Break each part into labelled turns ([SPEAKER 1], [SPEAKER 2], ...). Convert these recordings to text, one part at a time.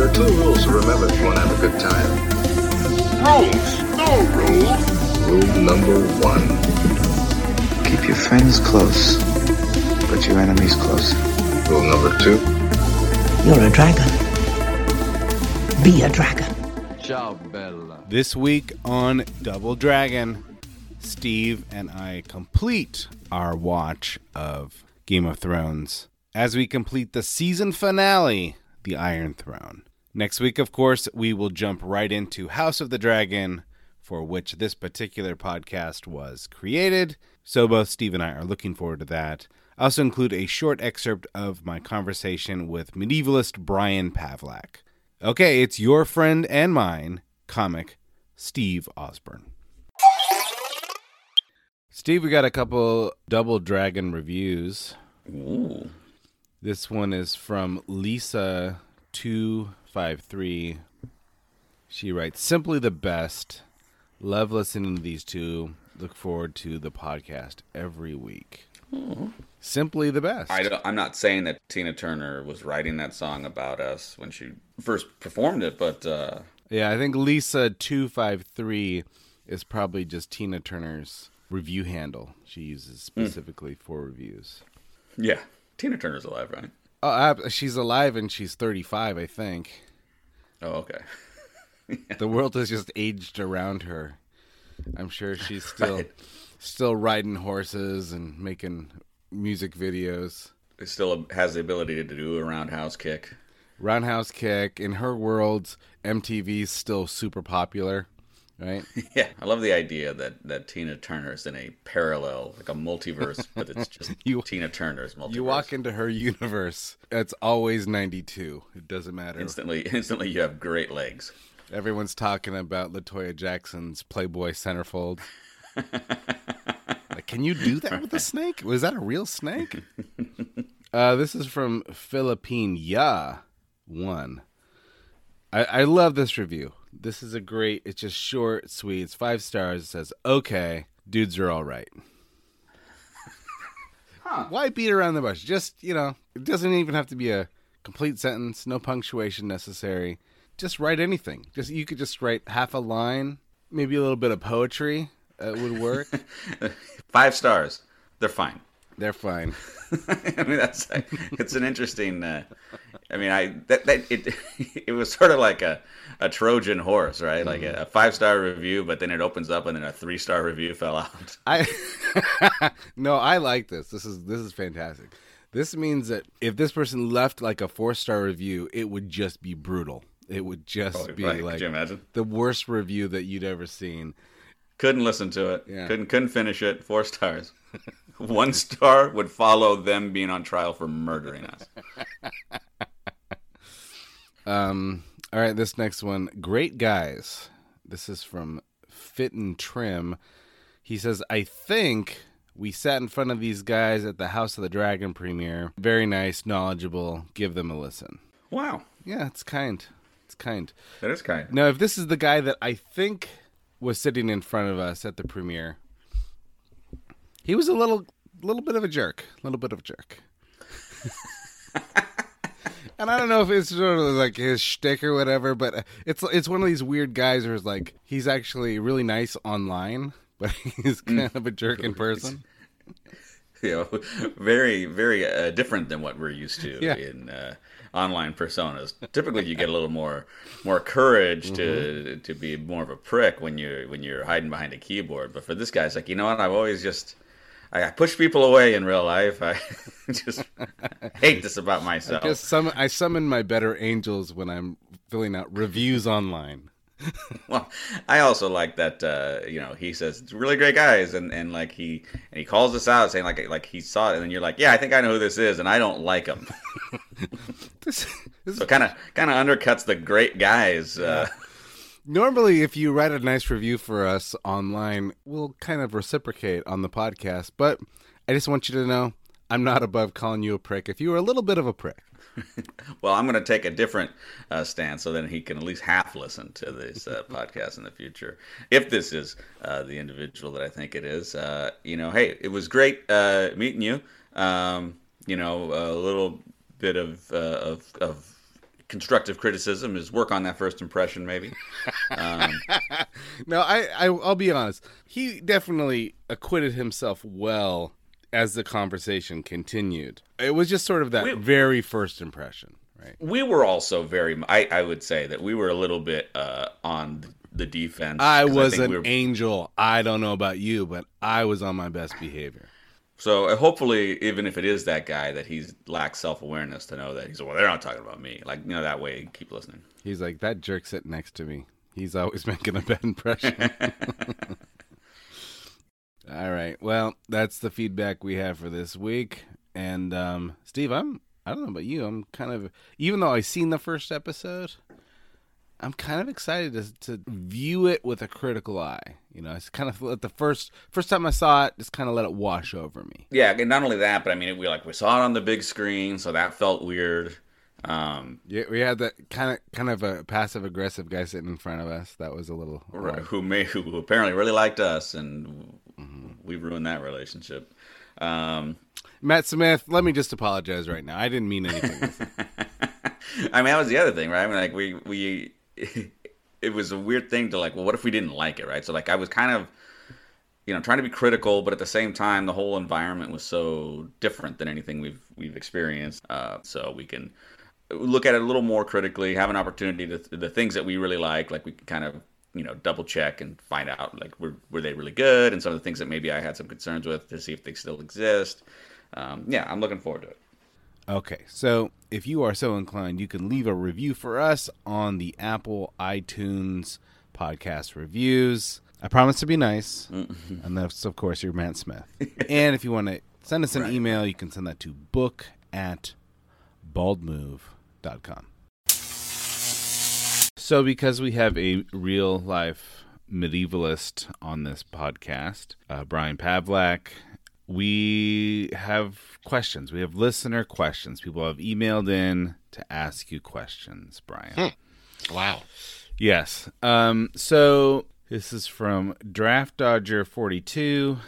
[SPEAKER 1] There are two rules to remember if you want to have a good time.
[SPEAKER 2] Rules. No rules.
[SPEAKER 1] Rule number one.
[SPEAKER 3] Keep your friends close, but your enemies closer.
[SPEAKER 1] Rule number two.
[SPEAKER 4] You're a dragon. Be a dragon.
[SPEAKER 5] Ciao, Bella.
[SPEAKER 6] This week on Double Dragon, Steve and I complete our watch of Game of Thrones as we complete the season finale, The Iron Throne. Next week, of course, we will jump right into House of the Dragon, for which this particular podcast was created. So both Steve and I are looking forward to that. I also include a short excerpt of my conversation with medievalist Brian Pavlac. Okay, it's your friend and mine, comic Steve Osborne. Steve, we got a couple Double Dragon reviews.
[SPEAKER 5] Ooh.
[SPEAKER 6] This one is from Lisa two five three. She writes, "Simply the best. Love listening to these two. Look forward to the podcast every week. Simply the best.
[SPEAKER 5] I don't, I'm not saying that Tina Turner was writing that song about us when she first performed it, but uh,
[SPEAKER 6] Yeah, I think Lisa two five three is probably just Tina Turner's review handle she uses specifically for reviews.
[SPEAKER 5] yeah, Tina Turner's alive, right?
[SPEAKER 6] Oh, she's alive and she's thirty five, I think.
[SPEAKER 5] Oh, okay.
[SPEAKER 6] The world has just aged around her. I'm sure she's still
[SPEAKER 5] Right.
[SPEAKER 6] still riding horses and making music videos.
[SPEAKER 5] It still has the ability to do a roundhouse kick.
[SPEAKER 6] Roundhouse kick in her world, MTV's still super popular, right?
[SPEAKER 5] Yeah, I love the idea that, that Tina Turner's in a parallel, like a multiverse, but it's just
[SPEAKER 6] You-
[SPEAKER 5] Tina Turner's multiverse.
[SPEAKER 6] You walk into her universe, it's always 92. It doesn't matter.
[SPEAKER 5] instantly, instantly, you have great legs.
[SPEAKER 6] Everyone's talking about Latoya Jackson's Playboy centerfold. like, can you do that with a snake? Was that a real snake? uh, this is from Philippine Ya One. I, I love this review. This is a great. It's just short, sweet. It's five stars. It says, "Okay, dudes are all right." Why beat around the bush? Just you know, it doesn't even have to be a complete sentence. No punctuation necessary. Just write anything. Just you could just write half a line, maybe a little bit of poetry. Uh, would work.
[SPEAKER 5] Five stars. They're fine.
[SPEAKER 6] They're fine.
[SPEAKER 5] I mean, that's it's an interesting. Uh, I mean, I that, that it it was sort of like a, a Trojan horse, right? Like a, five star review, but then it opens up and then a three star review fell out.
[SPEAKER 6] I no, I like this. This is this is fantastic. This means that if this person left like a four star review, it would just be brutal. It would just
[SPEAKER 5] Oh,
[SPEAKER 6] be
[SPEAKER 5] right.
[SPEAKER 6] Like the worst review that you'd ever seen.
[SPEAKER 5] Couldn't listen to it.
[SPEAKER 6] Yeah.
[SPEAKER 5] Couldn't couldn't finish it. Four stars. One star would follow them being on trial for murdering us.
[SPEAKER 6] Um, all right, this next one, great guys. This is from Fit and Trim. He says, "I think we sat in front of these guys at the House of the Dragon premiere. Very nice, knowledgeable. Give them a listen."
[SPEAKER 5] Wow,
[SPEAKER 6] Yeah, it's kind. It's kind.
[SPEAKER 5] that is kind.
[SPEAKER 6] Now, if this is the guy that I think was sitting in front of us at the premiere, he was a little, little bit of a jerk. A little bit of a jerk. and I don't know if it's sort of like his shtick or whatever, but it's it's one of these weird guys who's like he's actually really nice online, but he's kind of a jerk in person.
[SPEAKER 5] you know, very, very uh, different than what we're used to
[SPEAKER 6] Yeah.
[SPEAKER 5] in uh, online personas. Typically, you get a little more more courage to
[SPEAKER 6] Mm-hmm.
[SPEAKER 5] to be more of a prick when you're when you're hiding behind a keyboard. But for this guy, it's like you know what? I've always just I, I push people away in real life. I just hate this about myself.
[SPEAKER 6] Just some I summon my better angels when I'm filling out reviews online.
[SPEAKER 5] well, I also like that. Uh, you know, he says it's really great guys, and, and like he and he calls us out, saying like like he saw it, and then you're like, yeah, I think I know who this is, and I don't like him.
[SPEAKER 6] This, this
[SPEAKER 5] so kind of kind of undercuts the great guys. Uh,
[SPEAKER 6] Normally, if you write a nice review for us online, we'll kind of reciprocate on the podcast. But I just want you to know I'm not above calling you a prick if you were a little bit of a prick.
[SPEAKER 5] well, I'm going to take a different uh, stance so that he can at least half listen to this uh, podcast in the future. If this is uh, the individual that I think it is, uh, you know, hey, it was great uh, meeting you. Um, you know, a little bit of, uh, of, of constructive criticism is work on that first impression, maybe. Um,
[SPEAKER 6] no, I, I I'll be honest. He definitely acquitted himself well as the conversation continued. It was just sort of that
[SPEAKER 5] We-
[SPEAKER 6] very first impression, right?
[SPEAKER 5] we were also very, I, I would say that we were a little bit uh, on the defense.
[SPEAKER 6] I was
[SPEAKER 5] think
[SPEAKER 6] an
[SPEAKER 5] we were-
[SPEAKER 6] angel. I don't know about you, but I was on my best behavior.
[SPEAKER 5] So uh, hopefully, even if it is that guy, that he's lacks self awareness to know that he's well, they're not talking about me. Like you know, that way, keep listening.
[SPEAKER 6] He's like that jerk sitting next to me. He's always making a bad impression. All right. Well, that's the feedback we have for this week. And um, Steve, I'm I don't know about you. I'm kind of even though I seen the first episode, I'm kind of excited to to view it with a critical eye. You know, it's kind of let the first first time I saw it, just kind of let it wash over me.
[SPEAKER 5] Yeah, and not only that, but I mean, we like we saw it on the big screen, so that felt weird. Um,
[SPEAKER 6] Yeah, we had that kind of kind of a passive aggressive guy sitting in front of us. That was a little odd.
[SPEAKER 5] who may who apparently really liked us, and we ruined that relationship. Um,
[SPEAKER 6] Matt Smith. Let me just apologize right now. I didn't mean anything.
[SPEAKER 5] I mean, that was the other thing, right? I mean, like we we it was a weird thing to like, well, what if we didn't like it, right? So like, I was kind of you know trying to be critical, but at the same time, the whole environment was so different than anything we've we've experienced. Uh, so we can look at it a little more critically, have an opportunity to the things that we really like, like we can kind of you know double check and find out like were were they really good, and some of the things that maybe I had some concerns with to see if they still exist. Um, yeah, I'm looking forward to it.
[SPEAKER 6] Okay, so if you are so inclined, you can leave a review for us on the Apple iTunes podcast reviews. I promise to be nice, and that's of course your Matt Smith. and if you want to send us an email, you can send that to book at baldmove.com. So, because we have a real life medievalist on this podcast, uh, Brian Pavlac, we have questions. We have listener questions. People have emailed in to ask you questions, Brian.
[SPEAKER 7] Wow.
[SPEAKER 6] Yes. Um, so this is from Draft Dodger 42.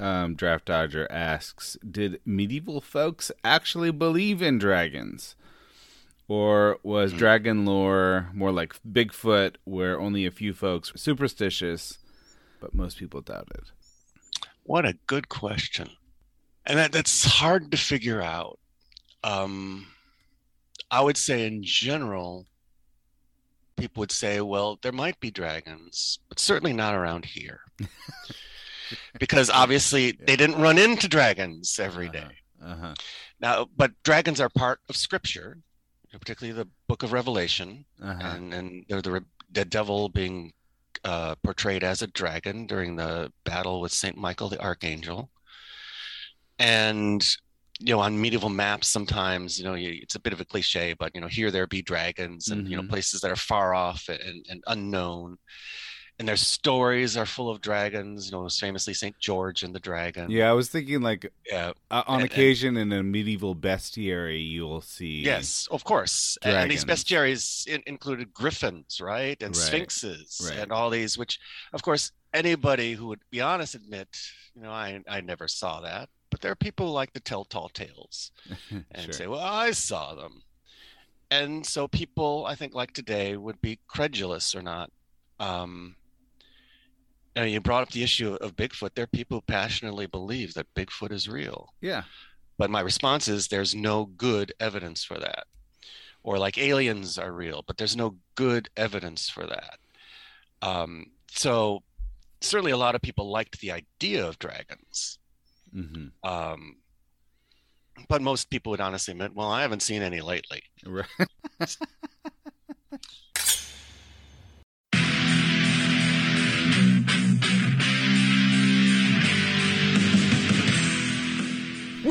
[SPEAKER 6] Um, Draft Dodger asks Did medieval folks actually believe in dragons? Or was dragon lore more like Bigfoot, where only a few folks were superstitious, but most people doubted?
[SPEAKER 7] What a good question. And that, that's hard to figure out. Um, I would say, in general, people would say, well, there might be dragons, but certainly not around here. because obviously they didn't run into dragons every day.
[SPEAKER 6] Uh huh.
[SPEAKER 7] Now, but dragons are part of scripture, particularly the book of Revelation,
[SPEAKER 6] Uh huh.
[SPEAKER 7] and and the the devil being uh, portrayed as a dragon during the battle with Saint Michael the archangel, and you know on medieval maps sometimes you know it's a bit of a cliche, but you know here there be dragons and you know
[SPEAKER 6] Mhm.
[SPEAKER 7] places that are far off and, and unknown. And their stories are full of dragons, you know, famously Saint George and the Dragon.
[SPEAKER 6] Yeah, I was thinking like
[SPEAKER 7] Yeah.
[SPEAKER 6] uh, on
[SPEAKER 7] And- and-
[SPEAKER 6] occasion in a medieval bestiary, you'll see.
[SPEAKER 7] Yes, of course. And- And these bestiaries in, included griffins, right? And
[SPEAKER 6] Right,
[SPEAKER 7] sphinxes
[SPEAKER 6] right.
[SPEAKER 7] and all these, which, of course, anybody who would be honest admit, you know, I, I never saw that. But there are people who like to tell tall tales and
[SPEAKER 6] Sure.
[SPEAKER 7] say, well, I saw them. And so people, I think, like today, would be credulous or not. Um, you, you brought up the issue of Bigfoot. There are people who passionately believe that Bigfoot is real.
[SPEAKER 6] Yeah.
[SPEAKER 7] But my response is there's no good evidence for that. Or like aliens are real, but there's no good evidence for that. Um, so certainly a lot of people liked the idea of dragons.
[SPEAKER 6] hmm
[SPEAKER 7] Um, but most people would honestly admit, well, I haven't seen any lately.
[SPEAKER 6] Right.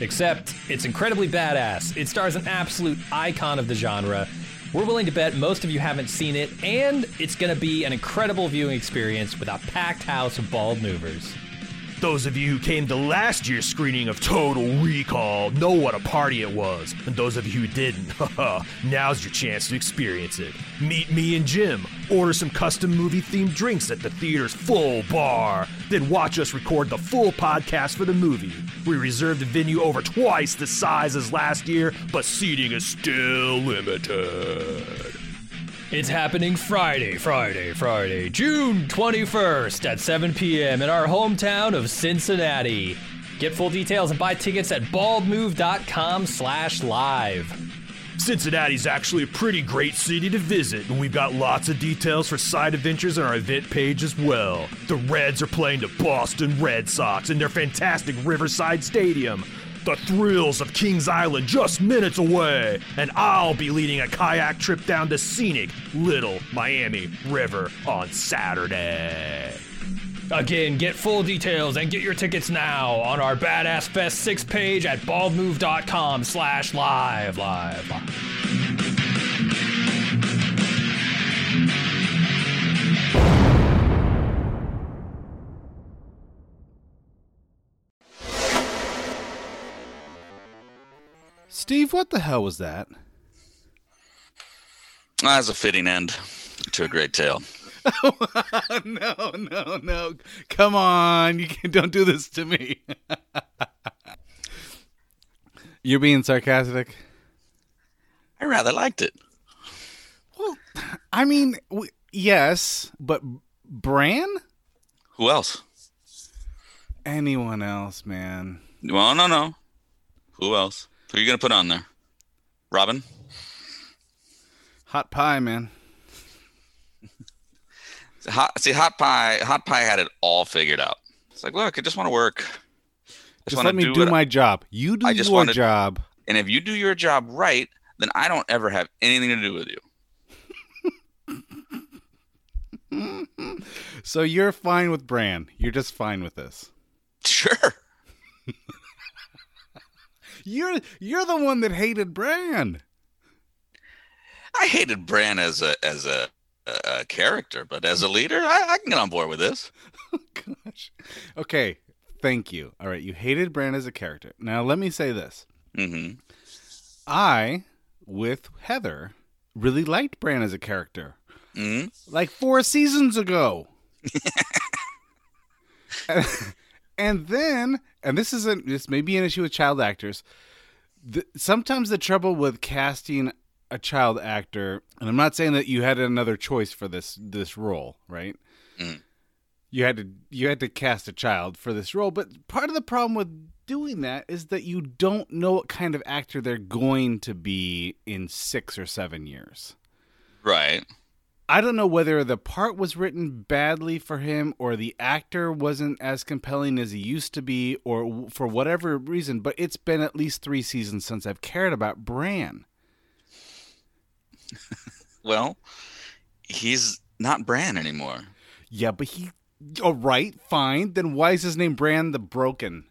[SPEAKER 8] except it's incredibly badass. It stars an absolute icon of the genre. We're willing to bet most of you haven't seen it, and it's gonna be an incredible viewing experience with a packed house of bald movers.
[SPEAKER 9] Those of you who came to last year's screening of Total Recall know what a party it was. And those of you who didn't, now's your chance to experience it. Meet me and Jim, order some custom movie themed drinks at the theater's full bar, then watch us record the full podcast for the movie. We reserved the venue over twice the size as last year, but seating is still limited.
[SPEAKER 8] It's happening Friday, Friday, Friday, June 21st at 7 p.m. in our hometown of Cincinnati. Get full details and buy tickets at baldmove.com slash live.
[SPEAKER 9] Cincinnati's actually a pretty great city to visit, and we've got lots of details for side adventures on our event page as well. The Reds are playing the Boston Red Sox in their fantastic Riverside Stadium. The thrills of Kings Island just minutes away, and I'll be leading a kayak trip down the scenic Little Miami River on Saturday.
[SPEAKER 8] Again, get full details and get your tickets now on our Badass Fest 6 page at baldmove.com slash live, live, live.
[SPEAKER 6] Steve, what the hell was that?
[SPEAKER 5] Ah, That's a fitting end to a great tale.
[SPEAKER 6] no, no, no. Come on. You can, don't do this to me. You're being sarcastic?
[SPEAKER 5] I rather liked it.
[SPEAKER 6] Well, I mean, w- yes, but Bran?
[SPEAKER 5] Who else?
[SPEAKER 6] Anyone else, man.
[SPEAKER 5] Well, no, no. Who else? Who are you gonna put on there? Robin?
[SPEAKER 6] Hot pie, man.
[SPEAKER 5] Hot, see, Hot Pie. Hot Pie had it all figured out. It's like, look, I just want to work. I
[SPEAKER 6] Just
[SPEAKER 5] wanna
[SPEAKER 6] let me do,
[SPEAKER 5] I-
[SPEAKER 6] my job. You do
[SPEAKER 5] I just
[SPEAKER 6] your
[SPEAKER 5] wanna-
[SPEAKER 6] job.
[SPEAKER 5] And if you do your job right, then I don't ever have anything to do with you.
[SPEAKER 6] So you're fine with Bran. You're just fine with this.
[SPEAKER 5] Sure.
[SPEAKER 6] You're you're the one that hated Bran.
[SPEAKER 5] I hated Bran as a as a, a, character, but as a leader, I, I can get on board with this.
[SPEAKER 6] Gosh. Okay, thank you. All right, you hated Bran as a character. Now let me say this.
[SPEAKER 5] hmm
[SPEAKER 6] I, with Heather, really liked Bran as a character.
[SPEAKER 5] hmm
[SPEAKER 6] Like four seasons ago. and then, and this isn't this may be an issue with child actors. The, sometimes the trouble with casting a child actor, and I'm not saying that you had another choice for this this role, right?
[SPEAKER 5] Mhm.
[SPEAKER 6] You had to you had to cast a child for this role, but part of the problem with doing that is that you don't know what kind of actor they're going to be in 6 or 7 years.
[SPEAKER 5] Right.
[SPEAKER 6] I don't know whether the part was written badly for him or the actor wasn't as compelling as he used to be or for whatever reason, but it's been at least 3 seasons since I've cared about Bran.
[SPEAKER 5] Well, he's not Bran anymore.
[SPEAKER 6] Yeah, but he all right, fine. Then why is his name Bran the Broken?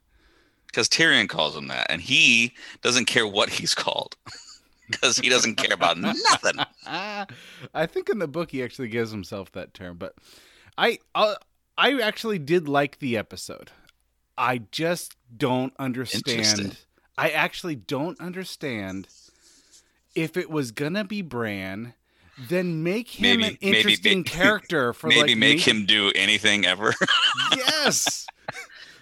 [SPEAKER 5] because Tyrion calls him that, and he doesn't care what he's called because he doesn't care about nothing.
[SPEAKER 6] I think in the book he actually gives himself that term, but I I, I actually did like the episode. I just don't understand. I actually don't understand if it was gonna be Bran, then make him
[SPEAKER 5] Maybe-
[SPEAKER 6] an interesting
[SPEAKER 5] maybe-
[SPEAKER 6] character for
[SPEAKER 5] Maybe
[SPEAKER 6] like
[SPEAKER 5] make
[SPEAKER 6] make-
[SPEAKER 5] him do anything ever.
[SPEAKER 6] yes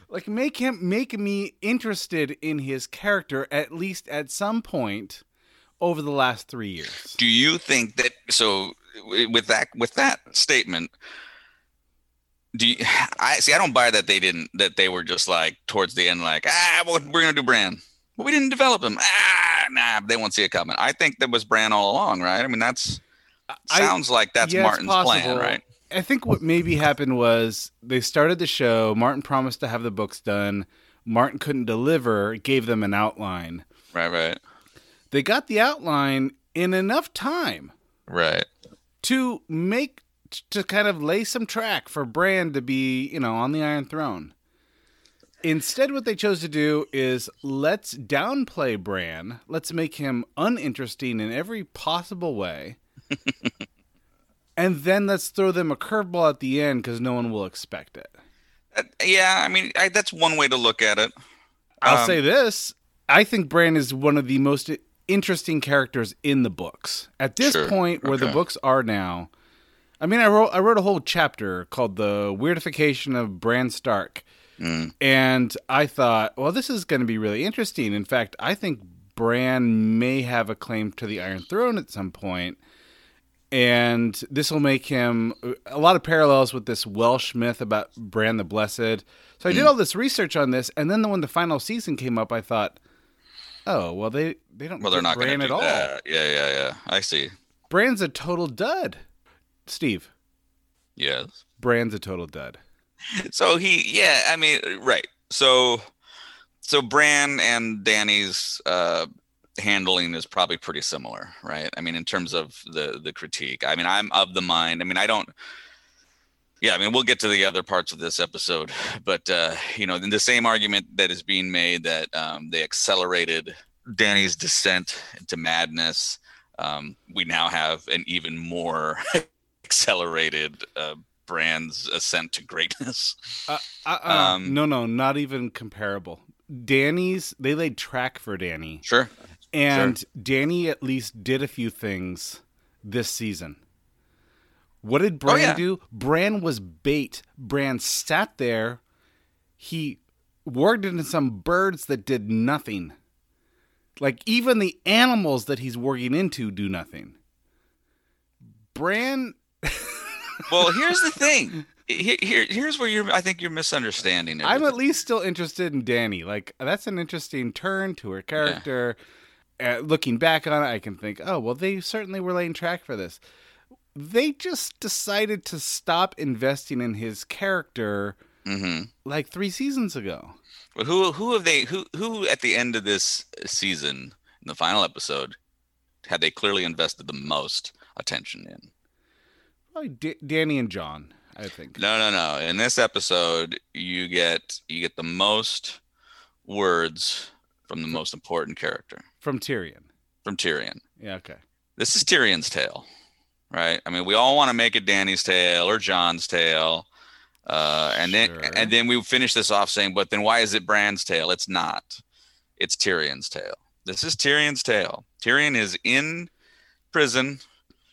[SPEAKER 6] like make him make me interested in his character at least at some point over the last three years
[SPEAKER 5] do you think that? So with that with that statement, do you? I see. I don't buy that they didn't. That they were just like towards the end, like ah, well, we're gonna do Bran. But we didn't develop him. Ah, nah, they won't see it coming. I think that was Bran all along, right? I mean, that's
[SPEAKER 6] I-
[SPEAKER 5] sounds like that's
[SPEAKER 6] Yeah,
[SPEAKER 5] Martin's plan, right?
[SPEAKER 6] I think what maybe happened was they started the show. Martin promised to have the books done. Martin couldn't deliver, gave them an outline.
[SPEAKER 5] Right, right,
[SPEAKER 6] They got the outline in enough time
[SPEAKER 5] right.
[SPEAKER 6] to make to kind of lay some track for Bran to be, you know, on the Iron Throne. Instead, what they chose to do is let's downplay Bran. Let's make him uninteresting in every possible way. and then let's throw them a curveball at the end because no one will expect it.
[SPEAKER 5] Uh, yeah, I mean, I, that's one way to look at it.
[SPEAKER 6] I'll
[SPEAKER 5] Um,
[SPEAKER 6] say this I think Bran is one of the most interesting characters in the books. At this
[SPEAKER 5] Sure,
[SPEAKER 6] point, where the books are now, I mean, I wrote I wrote a whole chapter called "The Weirdification of Bran Stark,"
[SPEAKER 5] Mm.
[SPEAKER 6] and I thought, well, this is going to be really interesting. In fact, I think Bran may have a claim to the Iron Throne at some point, and this will make him a lot of parallels with this Welsh myth about Bran the Blessed. So I did
[SPEAKER 5] Mm.
[SPEAKER 6] all this research on this, and then when the final season came up, I thought, oh, well, they they don't
[SPEAKER 5] Well, they're not
[SPEAKER 6] Bran at all.
[SPEAKER 5] that. Yeah, yeah, yeah. I see.
[SPEAKER 6] Bran's a total dud. Steve,
[SPEAKER 5] Yes.
[SPEAKER 6] Bran's a total dud.
[SPEAKER 5] So he, yeah, I mean, right. So, so Bran and Danny's uh, handling is probably pretty similar, right? I mean, in terms of the the critique. I mean, I'm of the mind. I mean, I don't. Yeah, I mean, we'll get to the other parts of this episode, but uh, you know, in the same argument that is being made that um, they accelerated Danny's descent into madness. Um, we now have an even more accelerated uh, Bran's ascent to greatness.
[SPEAKER 6] Uh, uh, uh,
[SPEAKER 5] Um,
[SPEAKER 6] no, no, not even comparable. Danny's they laid track for Danny,
[SPEAKER 5] Sure.
[SPEAKER 6] and Danny at least did a few things this season. What did Bran
[SPEAKER 5] Oh, yeah.
[SPEAKER 6] do? Bran was bait. Bran sat there. He worked into some birds that did nothing. Like even the animals that he's working into do nothing. Bran
[SPEAKER 5] Well, here's the thing. Here, here, here's where you're. I think you're misunderstanding.
[SPEAKER 6] It.
[SPEAKER 5] I'm
[SPEAKER 6] at least still interested in Danny. Like that's an interesting turn to her character. Uh, looking back on it, I can think, oh well, they certainly were laying track for this. They just decided to stop investing in his character
[SPEAKER 5] Mhm.
[SPEAKER 6] like three seasons ago.
[SPEAKER 5] But who, who have they? Who, who at the end of this season, in the final episode, had they clearly invested the most attention in?
[SPEAKER 6] Probably D- Danny and Jon, I think.
[SPEAKER 5] No, no, no. In this episode, you get you get the most words from the most important character,
[SPEAKER 6] From Tyrion.
[SPEAKER 5] from Tyrion.
[SPEAKER 6] Yeah, okay.
[SPEAKER 5] This is Tyrion's tale, right? I mean, we all want to make it Danny's tale or Jon's tale, uh, and then and then we finish this off saying, "But then why is it Bran's tale? It's not. It's Tyrion's tale. This is Tyrion's tale. Tyrion is in prison,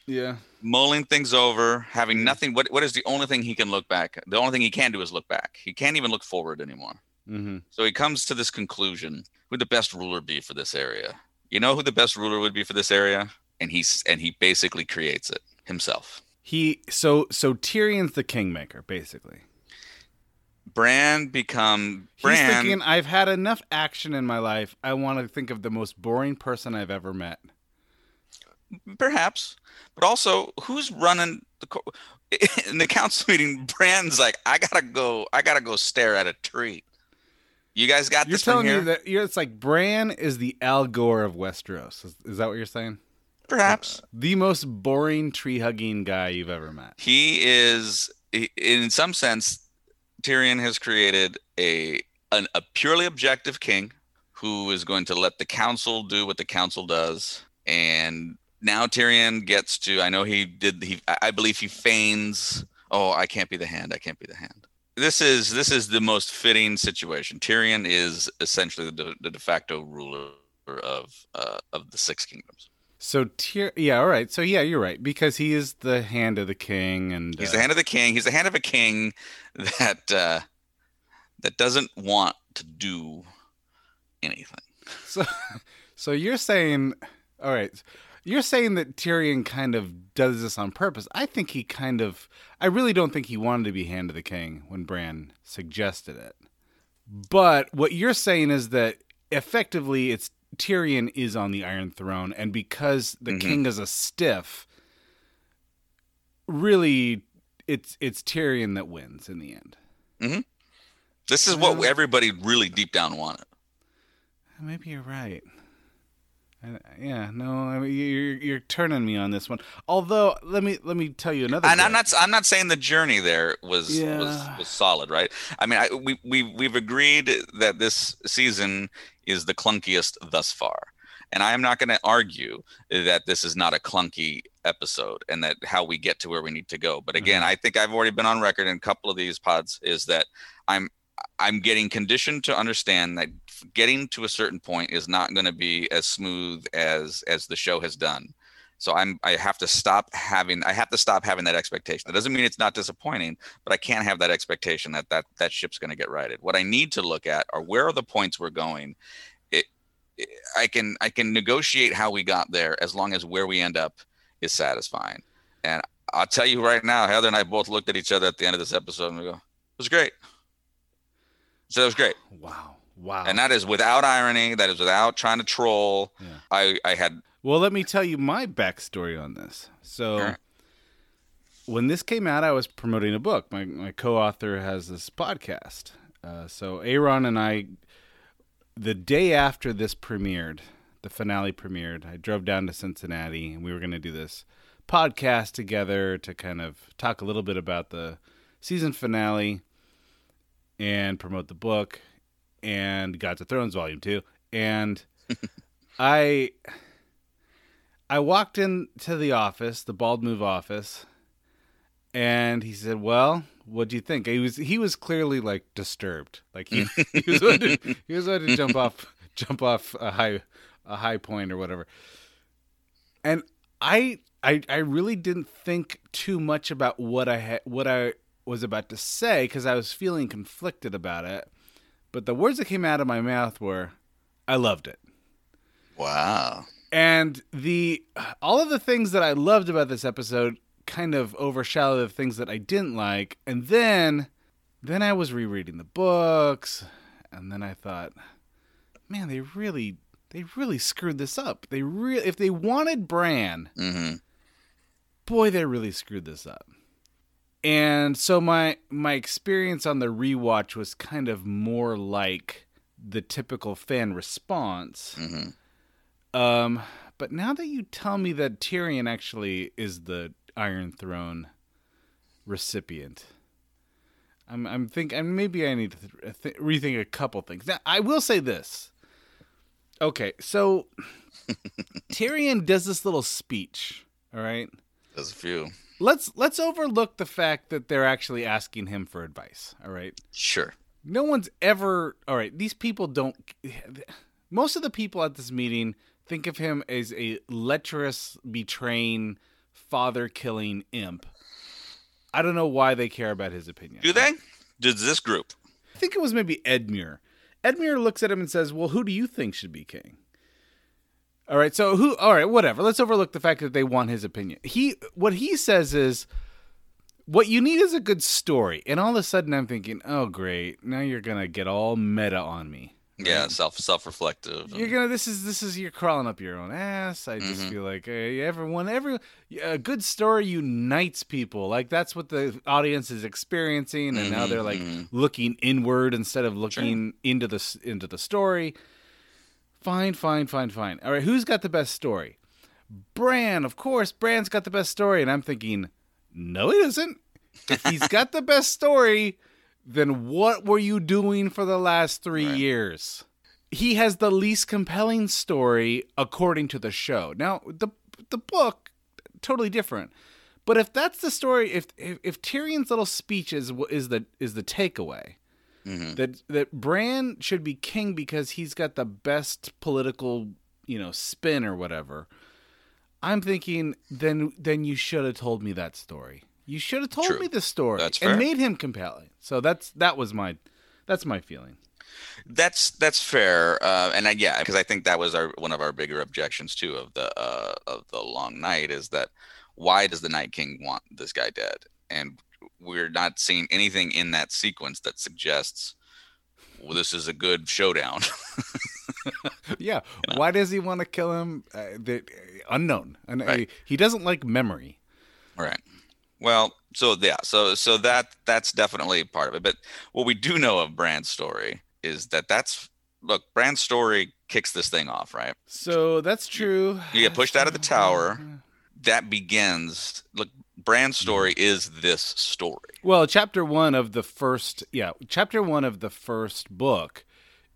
[SPEAKER 6] Yeah.
[SPEAKER 5] Mulling things over, having nothing. What what is the only thing he can look back? The only thing he can do is look back. He can't even look forward anymore.
[SPEAKER 6] Mm-hmm.
[SPEAKER 5] So he comes to this conclusion: Who the best ruler be for this area? You know who the best ruler would be for this area, and he's and he basically creates it himself.
[SPEAKER 6] He so so Tyrion's the kingmaker, basically.
[SPEAKER 5] Bran become
[SPEAKER 6] He's thinking, I've had enough action in my life. I want to think of the most boring person I've ever met.
[SPEAKER 5] Perhaps, but also who's running the co- in the council meeting? Bran's like, I gotta go. I gotta go stare at a tree. You guys got
[SPEAKER 6] You're
[SPEAKER 5] this
[SPEAKER 6] telling me that you're, it's like Bran is the Al Gore of Westeros. Is, is that what you're saying?
[SPEAKER 5] Perhaps uh,
[SPEAKER 6] The most boring tree hugging guy you've ever met.
[SPEAKER 5] he is. In some sense, Tyrion has created a an, a purely objective king who is going to let the council do what the council does, and now Tyrion gets to. I know he did. He I believe he feigns. Oh, I can't be the hand. I can't be the hand. This is this is the most fitting situation. Tyrion is essentially the de, the de facto ruler of uh, of the Six Kingdoms.
[SPEAKER 6] So Tyr, yeah, all right. So yeah, you're right because he is the hand of the king, and
[SPEAKER 5] He's
[SPEAKER 6] uh,
[SPEAKER 5] the hand of the king. He's the hand of a king that uh, that doesn't want to do anything.
[SPEAKER 6] So, so you're saying, all right, you're saying that Tyrion kind of does this on purpose. I think he kind of, I really don't think he wanted to be Hand of the King when Bran suggested it. But what you're saying is that effectively it's Tyrion is on the Iron Throne, and because the
[SPEAKER 5] Mhm.
[SPEAKER 6] king is a stiff, really, it's it's Tyrion that wins in the end.
[SPEAKER 5] This is what everybody really deep down wanted.
[SPEAKER 6] Maybe you're right. I, yeah, no, I mean, you're you're turning me on this one. Although, let me let me tell you another.
[SPEAKER 5] And I'm not I'm not saying the journey there was was,
[SPEAKER 6] Yeah.
[SPEAKER 5] was solid, right? I mean, I, we we we've agreed that this season is the clunkiest thus far, and I am not going to argue that this is not a clunky episode and that how we get to where we need to go. But again, mm-hmm. I think I've already been on record in a couple of these pods is that I'm I'm getting conditioned to understand that getting to a certain point is not going to be as smooth as as the show has done. So I'm I have to stop having I have to stop having that expectation. That doesn't mean it's not disappointing, but I can't have that expectation that that that ship's going to get righted. What I need to look at are where are the points we're going. It, it I can I can negotiate how we got there as long as where we end up is satisfying. And I'll tell you right now, Heather and I both looked at each other at the end of this episode and we go, "It was great." So it was great.
[SPEAKER 6] Wow, wow.
[SPEAKER 5] And that is without irony. That is without trying to troll.
[SPEAKER 6] Yeah.
[SPEAKER 5] I I had
[SPEAKER 6] Well, let me tell you my backstory on this. So, when this came out, I was promoting a book. My my co-author has this podcast. Uh, so, Aaron and I, the day after this premiered, the finale premiered, I drove down to Cincinnati, and we were going to do this podcast together to kind of talk a little bit about the season finale and promote the book and Gods of Thrones Volume Two. And I I walked into the office, the Bald Move office, and he said, "Well, what do you think?" He was he was clearly like disturbed, like he, he was about to, he was about to jump off jump off a high a high point or whatever. And I I I really didn't think too much about what I had what I was about to say because I was feeling conflicted about it. But the words that came out of my mouth were, "I loved it."
[SPEAKER 5] wow.
[SPEAKER 6] and the all of the things that I loved about this episode kind of overshadowed the things that I didn't like. And then then I was rereading the books and then I thought, man, they really they really screwed this up. They really if they wanted Bran,
[SPEAKER 5] hmm
[SPEAKER 6] boy, they really screwed this up. And so my my experience on the rewatch was kind of more like the typical fan response.
[SPEAKER 5] hmm
[SPEAKER 6] Um, but now that you tell me that Tyrion actually is the Iron Throne recipient, I'm I'm think I'm maybe I need to th- th- rethink a couple things. Now I will say this. Okay, so Tyrion does this little speech. All right,
[SPEAKER 5] does a few.
[SPEAKER 6] Let's let's overlook the fact that they're actually asking him for advice. All right,
[SPEAKER 5] Sure.
[SPEAKER 6] no one's ever all right these people don't most of the people at this meeting think of him as a lecherous betraying father killing imp i don't know why they care about his opinion
[SPEAKER 5] Do they? Does this group?
[SPEAKER 6] i think it was maybe edmure edmure looks at him and says well who do you think should be king all right so who all right whatever let's overlook the fact that they want his opinion he what he says is what you need is a good story. And all of a sudden, I'm thinking, oh, great. Now you're going to get all meta on me.
[SPEAKER 5] Yeah, self self reflective.
[SPEAKER 6] You're gonna. This is this is you're crawling up your own ass. I
[SPEAKER 5] Mm-hmm.
[SPEAKER 6] just feel like uh, everyone, every a good story unites people. Like that's what the audience is experiencing, and now they're like
[SPEAKER 5] Mm-hmm,
[SPEAKER 6] looking inward instead of looking into the into the story. Fine, fine, fine, fine. All right, who's got the best story? Bran, of course. Bran's got the best story, and I'm thinking, no, he doesn't. If he's got the best story, then what were you doing for the last three years? He has the least compelling story according to the show. Now, the the book totally different. But if that's the story, if if, if Tyrion's little speech is is the is the takeaway,
[SPEAKER 5] mm-hmm.
[SPEAKER 6] that that Bran should be king because he's got the best political, you know, spin or whatever. I'm thinking then then you should have told me that story. You should have told
[SPEAKER 5] True.
[SPEAKER 6] me the story and made him compelling. So that's that was my that's my feeling.
[SPEAKER 5] That's that's fair, uh, and I, yeah, because I think that was our one of our bigger objections too of the uh, of the long night is that why does the Night King want this guy dead? And we're not seeing anything in that sequence that suggests well, this is a good showdown.
[SPEAKER 6] Yeah. Why does he want to kill him? Uh, the, unknown. And uh, he doesn't like memory.
[SPEAKER 5] Right. Well, so yeah, so so that that's definitely part of it. But what we do know of Bran's story is that that's look, Bran's story kicks this thing off, right?
[SPEAKER 6] So that's true.
[SPEAKER 5] You get pushed out of the tower. That begins. Look, Bran's story is this story.
[SPEAKER 6] Well, chapter one of the first, yeah, chapter one of the first book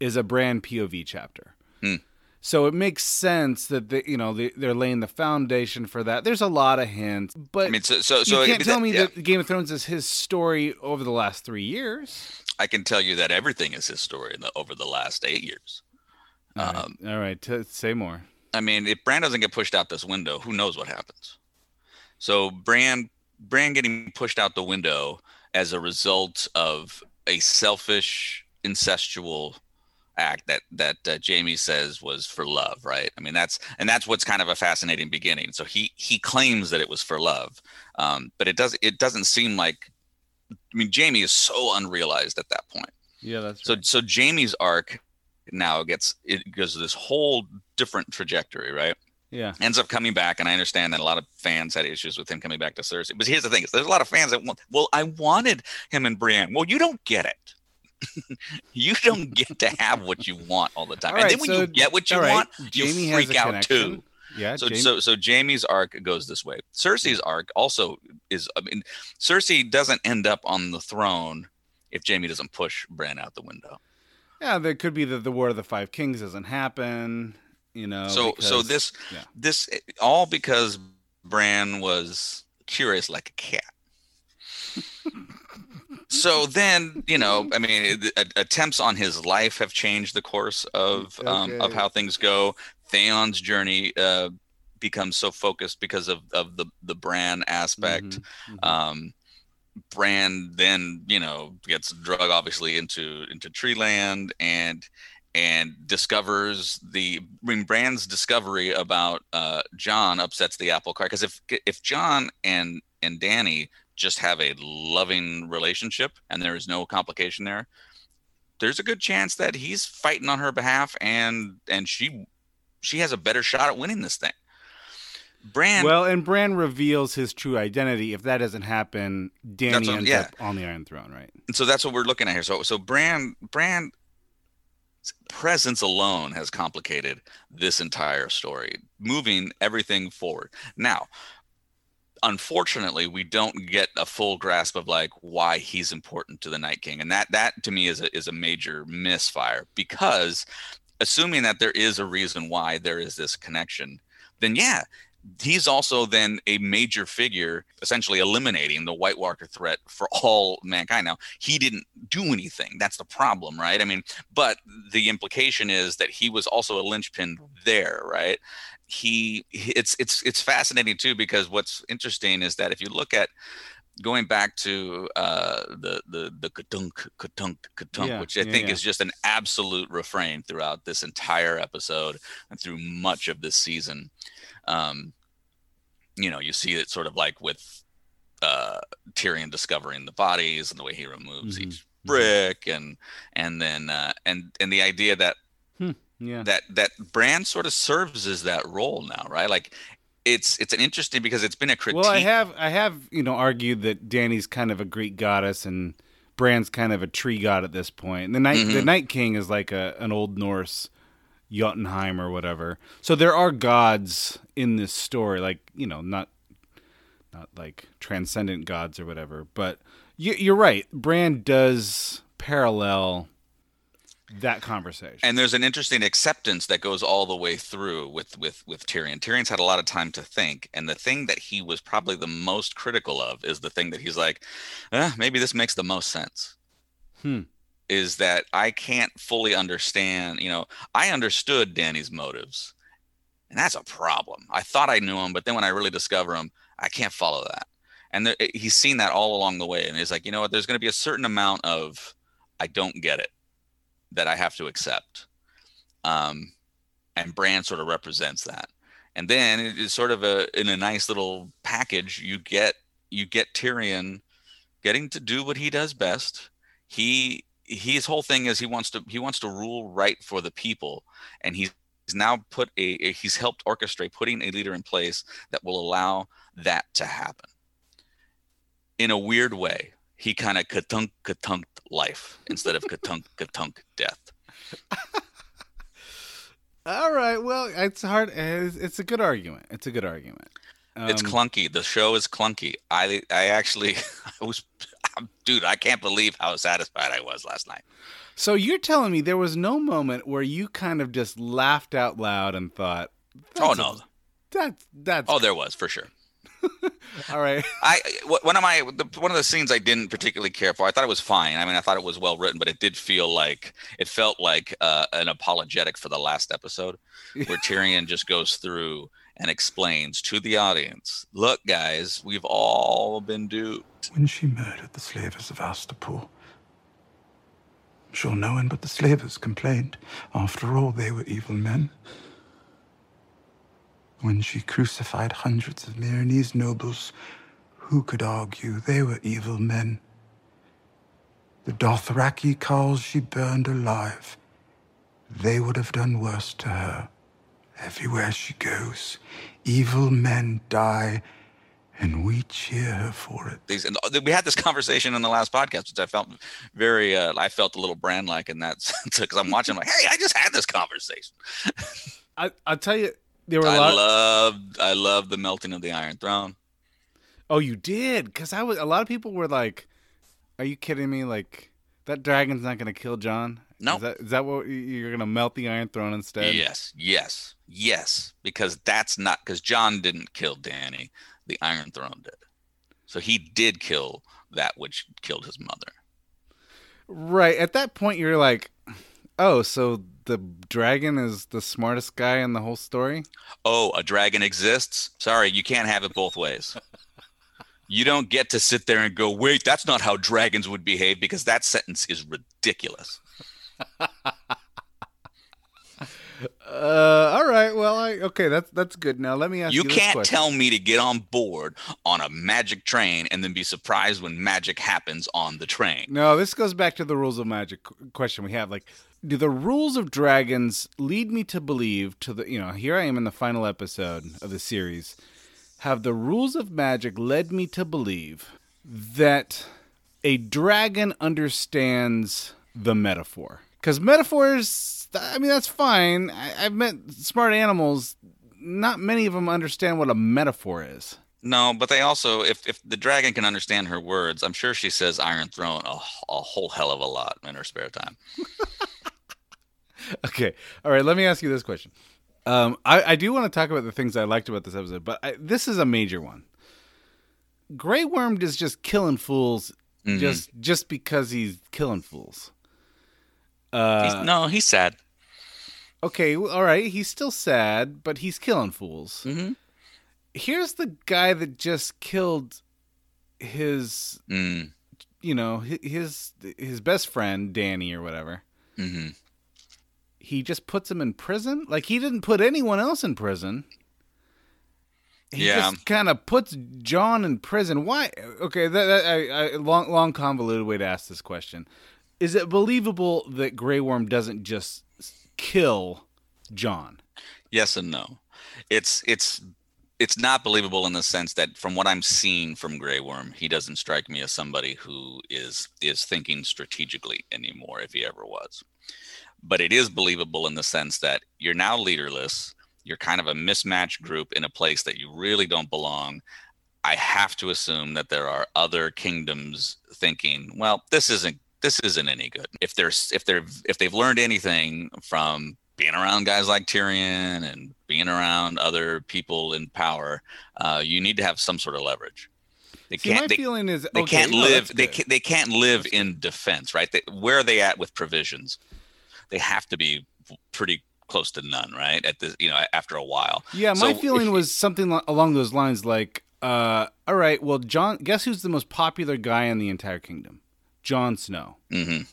[SPEAKER 6] is a Bran POV chapter.
[SPEAKER 5] Hmm.
[SPEAKER 6] So it makes sense that they, you know they, they're laying the foundation for that. There's a lot of hints, but
[SPEAKER 5] I mean, so so so
[SPEAKER 6] you can't tell me
[SPEAKER 5] yeah.
[SPEAKER 6] that Game of Thrones is his story over the last three years.
[SPEAKER 5] I can tell you that everything is his story in the, over the last eight years.
[SPEAKER 6] All right,
[SPEAKER 5] Um,
[SPEAKER 6] all right t- say more.
[SPEAKER 5] I mean, if Bran doesn't get pushed out this window, who knows what happens? So Bran Bran getting pushed out the window as a result of a selfish, incestual act that that uh, Jaime says was for love, right? I mean, that's and that's what's kind of a fascinating beginning. So he he claims that it was for love, um, but it does it doesn't seem like. I mean, Jaime is so unrealized at that point.
[SPEAKER 6] Yeah, that's
[SPEAKER 5] So so Jaime's arc now gets it goes this whole different trajectory, right?
[SPEAKER 6] Yeah.
[SPEAKER 5] Ends up coming back, and I understand that a lot of fans had issues with him coming back to Cersei. But here's the thing: is there's a lot of fans that want. Well, I wanted him and Brienne. Well, you don't get it. you don't get to have what you want all the time,
[SPEAKER 6] All
[SPEAKER 5] and
[SPEAKER 6] right,
[SPEAKER 5] then when
[SPEAKER 6] so-
[SPEAKER 5] you get what you
[SPEAKER 6] right,
[SPEAKER 5] want,
[SPEAKER 6] Jaime
[SPEAKER 5] you
[SPEAKER 6] has
[SPEAKER 5] freak out
[SPEAKER 6] connection.
[SPEAKER 5] too.
[SPEAKER 6] Yeah,
[SPEAKER 5] So
[SPEAKER 6] Jaime-
[SPEAKER 5] so so Jaime's arc goes this way. Cersei's arc also is. I mean, Cersei doesn't end up on the throne if Jamie doesn't push Bran out the window.
[SPEAKER 6] Yeah, there could be that the War of the Five Kings doesn't happen. You know.
[SPEAKER 5] so so this
[SPEAKER 6] yeah.
[SPEAKER 5] this all because Bran was curious like a cat. so then you know i mean attempts on his life have changed the course of um, of how things go theon's journey uh becomes so focused because of of the the bran aspect um Bran then, you know, gets drug obviously into into tree land and and discovers the I mean Bran's discovery about uh Jon upsets the apple cart because if if Jon and and Danny just have a loving relationship and there is no complication there, there's a good chance that he's fighting on her behalf and and she she has a better shot at winning this thing. Bran
[SPEAKER 6] well, and Bran reveals his true identity. If that doesn't happen, Danny
[SPEAKER 5] what-
[SPEAKER 6] ends
[SPEAKER 5] yeah.
[SPEAKER 6] up on the Iron Throne, right?
[SPEAKER 5] And so that's what we're looking at here. So so Bran Bran presence alone has complicated this entire story, moving everything forward. Now, unfortunately, we don't get a full grasp of like why he's important to the Night King, and that that to me is a, is a major misfire because assuming that there is a reason why there is this connection, then yeah, he's also then a major figure, essentially eliminating the White Walker threat for all mankind. Now, he didn't do anything. That's the problem, right? I mean, but the implication is that he was also a linchpin there, right? He, it's it's it's fascinating too because what's interesting is that if you look at going back to uh, the the the katunk katunk katunk,
[SPEAKER 6] Yeah,
[SPEAKER 5] which I
[SPEAKER 6] yeah,
[SPEAKER 5] think
[SPEAKER 6] yeah.
[SPEAKER 5] is just an absolute refrain throughout this entire episode and through much of this season. Um, you know, you see it sort of like with uh, Tyrion discovering the bodies and the way he removes
[SPEAKER 6] Mhm,
[SPEAKER 5] each brick, and and then uh, and and the idea that
[SPEAKER 6] Yeah.
[SPEAKER 5] that that Bran sort of serves as that role now, right? Like it's it's an interesting because it's been a critique.
[SPEAKER 6] Well, I have I have you know argued that Danny's kind of a Greek goddess and Bran's kind of a tree god at this point. And the night the
[SPEAKER 5] Mhm.
[SPEAKER 6] Night King is like a an old Norse Jotunheim or whatever. So there are gods in this story, like you know, not not like transcendent gods or whatever. But you, you're right. Bran does parallel that conversation.
[SPEAKER 5] and there's an interesting acceptance that goes all the way through with with with Tyrion. Tyrion's had a lot of time to think, and the thing that he was probably the most critical of is the thing that he's like, eh, maybe this makes the most sense.
[SPEAKER 6] Hmm.
[SPEAKER 5] Is that I can't fully understand. You know, I understood Danny's motives, and that's a problem. I thought I knew him, but then when I really discover him, I can't follow that. And there, he's seen that all along the way, and he's like, you know what? There's going to be a certain amount of I don't get it that I have to accept. Um, and Bran sort of represents that. And then it is sort of a in a nice little package. You get you get Tyrion getting to do what he does best. He his whole thing is he wants to he wants to rule right for the people, and he's now put a, he's helped orchestrate putting a leader in place that will allow that to happen. In a weird way, he kind of katunk katunk life instead of katunk katunk death.
[SPEAKER 6] All right. Well, it's hard. It's, it's a good argument. It's a good argument.
[SPEAKER 5] It's
[SPEAKER 6] Um,
[SPEAKER 5] clunky. The show is clunky. I I actually I was dude, I can't believe how satisfied I was last night.
[SPEAKER 6] So you're telling me there was no moment where you kind of just laughed out loud and thought,
[SPEAKER 5] Oh no.
[SPEAKER 6] a- that's that's
[SPEAKER 5] Oh, there was for sure.
[SPEAKER 6] all right."
[SPEAKER 5] I one of my the, one of the scenes I didn't particularly care for. I thought it was fine. I mean, I thought it was well written, but it did feel like it felt like uh, an apologetic for the last episode, where Tyrion just goes through and explains to the audience, "Look, guys, we've all been duped."
[SPEAKER 10] When she murdered the slavers of Astapor, sure no one but the slavers complained. After all, they were evil men. When she crucified hundreds of Meereenese nobles, who could argue they were evil men? The Dothraki khals she burned alive, they would have done worse to her. Everywhere she goes, evil men die, and we cheer her for it.
[SPEAKER 5] These uh, we had this conversation in the last podcast, which I felt very. Uh, I felt a little Bran like in that sense because I'm watching like, hey, I just had this conversation.
[SPEAKER 6] I I'll tell you, there were a
[SPEAKER 5] I
[SPEAKER 6] lot.
[SPEAKER 5] loved I loved the melting of the Iron Throne.
[SPEAKER 6] oh, you did? Because I was. A lot of people were like, "Are you kidding me? Like that dragon's not going to kill Jon?
[SPEAKER 5] No.
[SPEAKER 6] Is that, is that what you- you're going to melt the Iron Throne instead?
[SPEAKER 5] Yes, yes, yes. Because that's not because Jon didn't kill Danny. The Iron Throne did. So he did kill that which killed his mother.
[SPEAKER 6] Right. At that point, you're like, "Oh, so the dragon is the smartest guy in the whole story."
[SPEAKER 5] Oh, a dragon exists? Sorry, you can't have it both ways. You don't get to sit there and go, wait, that's not how dragons would behave because that sentence is ridiculous.
[SPEAKER 6] Uh, all right. Well, I okay. That's that's good. Now let me ask you.
[SPEAKER 5] You can't tell me to get on board on a magic train and then be surprised when magic happens on the train.
[SPEAKER 6] No, this goes back to the rules of magic question we have. Like, do the rules of dragons lead me to believe to the you know here I am in the final episode of the series. Have the rules of magic led me to believe that a dragon understands the metaphor? Because metaphors, I mean, that's fine. I, I've met smart animals. Not many of them understand what a metaphor is.
[SPEAKER 5] No, but they also, if, if the dragon can understand her words, I'm sure she says Iron Throne a, a whole hell of a lot in her spare time.
[SPEAKER 6] Okay. All right. Let me ask you this question. Um, I, I do want to talk about the things I liked about this episode, but I, this is a major one. Grey Worm is just killing fools,
[SPEAKER 5] Mhm.
[SPEAKER 6] just just because he's killing fools.
[SPEAKER 5] He's-
[SPEAKER 6] Uh,
[SPEAKER 5] no, he's sad.
[SPEAKER 6] okay. All right. He's still sad, but he's killing fools.
[SPEAKER 5] Mm-hmm.
[SPEAKER 6] Here's the guy that just killed his,
[SPEAKER 5] Mm.
[SPEAKER 6] you know, his his best friend Danny or whatever.
[SPEAKER 5] hmm
[SPEAKER 6] He just puts him in prison. Like he didn't put anyone else in prison. He
[SPEAKER 5] Yeah.
[SPEAKER 6] just kind of puts Jon in prison. Why? Okay, that, that I, I, long, long, convoluted way to ask this question. Is it believable that Grey Worm doesn't just kill Jon?
[SPEAKER 5] Yes and no. It's it's it's not believable in the sense that from what I'm seeing from Grey Worm, he doesn't strike me as somebody who is is thinking strategically anymore, if he ever was. But it is believable in the sense that you're now leaderless. You're kind of a mismatched group in a place that you really don't belong. I have to assume that there are other kingdoms thinking, well, this isn't this isn't any good. If there's if they're if they've learned anything from being around guys like Tyrion and being around other people in power, uh, you need to have some sort of leverage. They
[SPEAKER 6] See,
[SPEAKER 5] can't. They,
[SPEAKER 6] feeling is
[SPEAKER 5] they
[SPEAKER 6] okay,
[SPEAKER 5] can't live. They can, they can't live in defense, right? They, where are they at with provisions? They have to be pretty close to none, right? At the you know after a while.
[SPEAKER 6] Yeah, my
[SPEAKER 5] So
[SPEAKER 6] feeling
[SPEAKER 5] if-
[SPEAKER 6] was something along those lines. Like, uh, all right, well, Jon, guess who's the most popular guy in the entire kingdom? Jon Snow.
[SPEAKER 5] Mhm.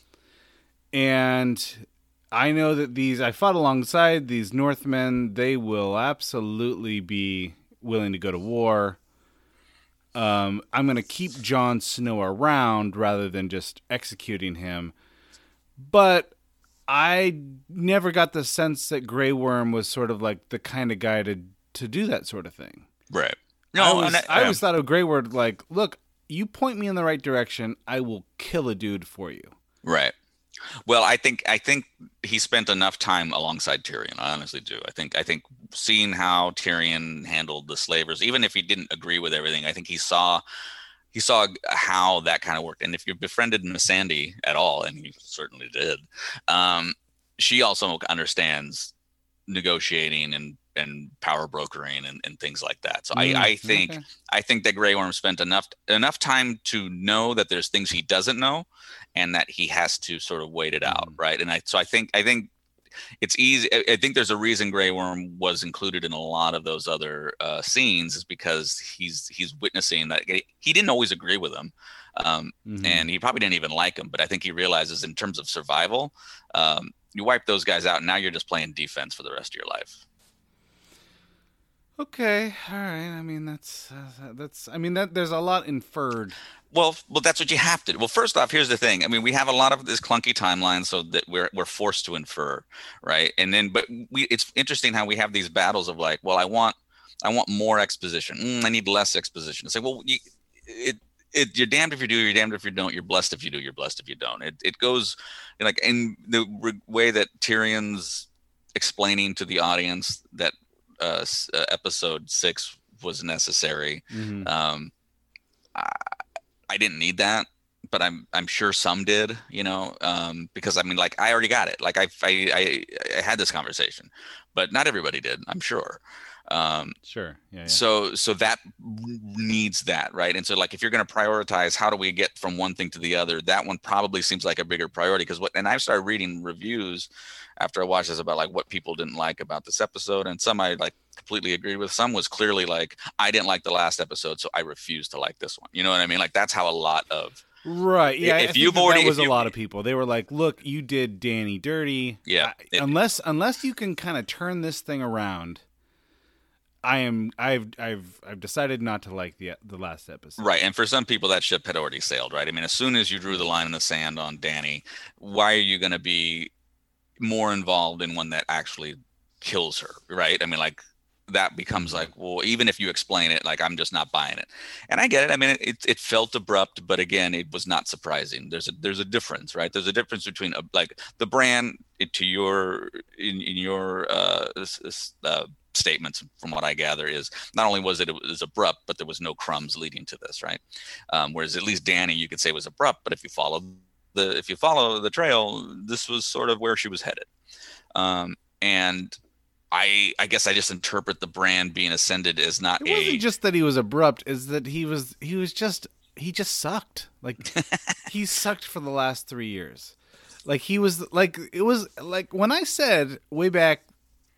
[SPEAKER 6] And I know that these I fought alongside these Northmen. They will absolutely be willing to go to war. Um, I'm going to keep Jon Snow around rather than just executing him. But I never got the sense that Grey Worm was sort of like the kind of guy to to do that sort of thing.
[SPEAKER 5] Right. No,
[SPEAKER 6] was,
[SPEAKER 5] and I-
[SPEAKER 6] I
[SPEAKER 5] yeah.
[SPEAKER 6] always thought of Grey Worm like, look, you point me in the right direction, I will kill a dude for you.
[SPEAKER 5] Right. Well, I think I think he spent enough time alongside Tyrion. I honestly do. I think I think seeing how Tyrion handled the slavers, even if he didn't agree with everything, I think he saw he saw how that kind of worked. And if you befriended Missandei at all, and he certainly did, um, she also understands negotiating and and power brokering and, and things like that. So
[SPEAKER 6] Mm,
[SPEAKER 5] I, I think
[SPEAKER 6] okay.
[SPEAKER 5] I think that Grey Worm spent enough enough time to know that there's things he doesn't know, and that he has to sort of wait it out, right? And I so I think I think it's easy. I I think there's a reason Grey Worm was included in a lot of those other uh, scenes is because he's he's witnessing that he didn't always agree with him. Um,
[SPEAKER 6] Mhm.
[SPEAKER 5] and he probably didn't even like him, but I think he realizes in terms of survival, um, you wipe those guys out, and now you're just playing defense for the rest of your life.
[SPEAKER 6] Okay, all right. I mean, that's uh, that's. I mean, that there's a lot inferred.
[SPEAKER 5] Well, well, that's what you have to do. Well, first off, here's the thing. I mean, we have a lot of this clunky timeline, so that we're we're forced to infer, right? And then, but we it's interesting how we have these battles of like, well, I want I want more exposition. Mm, I need less exposition. It's like, well, you, it it you're damned if you do, you're damned if you don't. You're blessed if you do, you're blessed if you don't. It it goes like in the way that Tyrion's explaining to the audience that uh, uh, episode six was necessary.
[SPEAKER 6] Mhm.
[SPEAKER 5] Um, I, I didn't need that, but I'm I'm sure some did, you know, um, because I mean, like I already got it. Like I I I, I had this conversation, but not everybody did. I'm sure. Um,
[SPEAKER 6] Sure. Yeah. yeah.
[SPEAKER 5] so so that needs that right and so like if you're going to prioritize how do we get from one thing to the other that one probably seems like a bigger priority because what and i've started reading reviews after i watched this about like what people didn't like about this episode and some i like completely agreed with some was clearly like i didn't like the last episode so i refuse to like this one you know what i mean like that's how a lot of
[SPEAKER 6] Right. Yeah.
[SPEAKER 5] If you've already-
[SPEAKER 6] that was
[SPEAKER 5] if
[SPEAKER 6] a lot of people. They were like, "Look, you did Danny dirty.
[SPEAKER 5] Yeah, it-
[SPEAKER 6] unless unless you can kind of turn this thing around, I am. I've I've I've decided not to like the the last episode.
[SPEAKER 5] Right. And for some people, that ship had already sailed, right? I mean, as soon as you drew the line in the sand on Danny, why are you going to be more involved in one that actually kills her, right? I mean, like, that becomes like, well, even if you explain it, like, I'm just not buying it. And I get it. I mean, it, it felt abrupt, but again, it was not surprising. There's a, there's a difference, right? There's a difference between, uh, like, the Bran to your, in, in your, uh, uh, statements from what I gather is not only was it, it was abrupt, but there was no crumbs leading to this, right? Um, whereas at least Danny, you could say was abrupt, but if you follow the if you follow the trail, this was sort of where she was headed. Um, and I I guess I just interpret the Bran being ascended as not
[SPEAKER 6] It wasn't just that he was abrupt; is that he was he was just he just sucked. Like he sucked for the last three years. Like he was like it was like when I said way back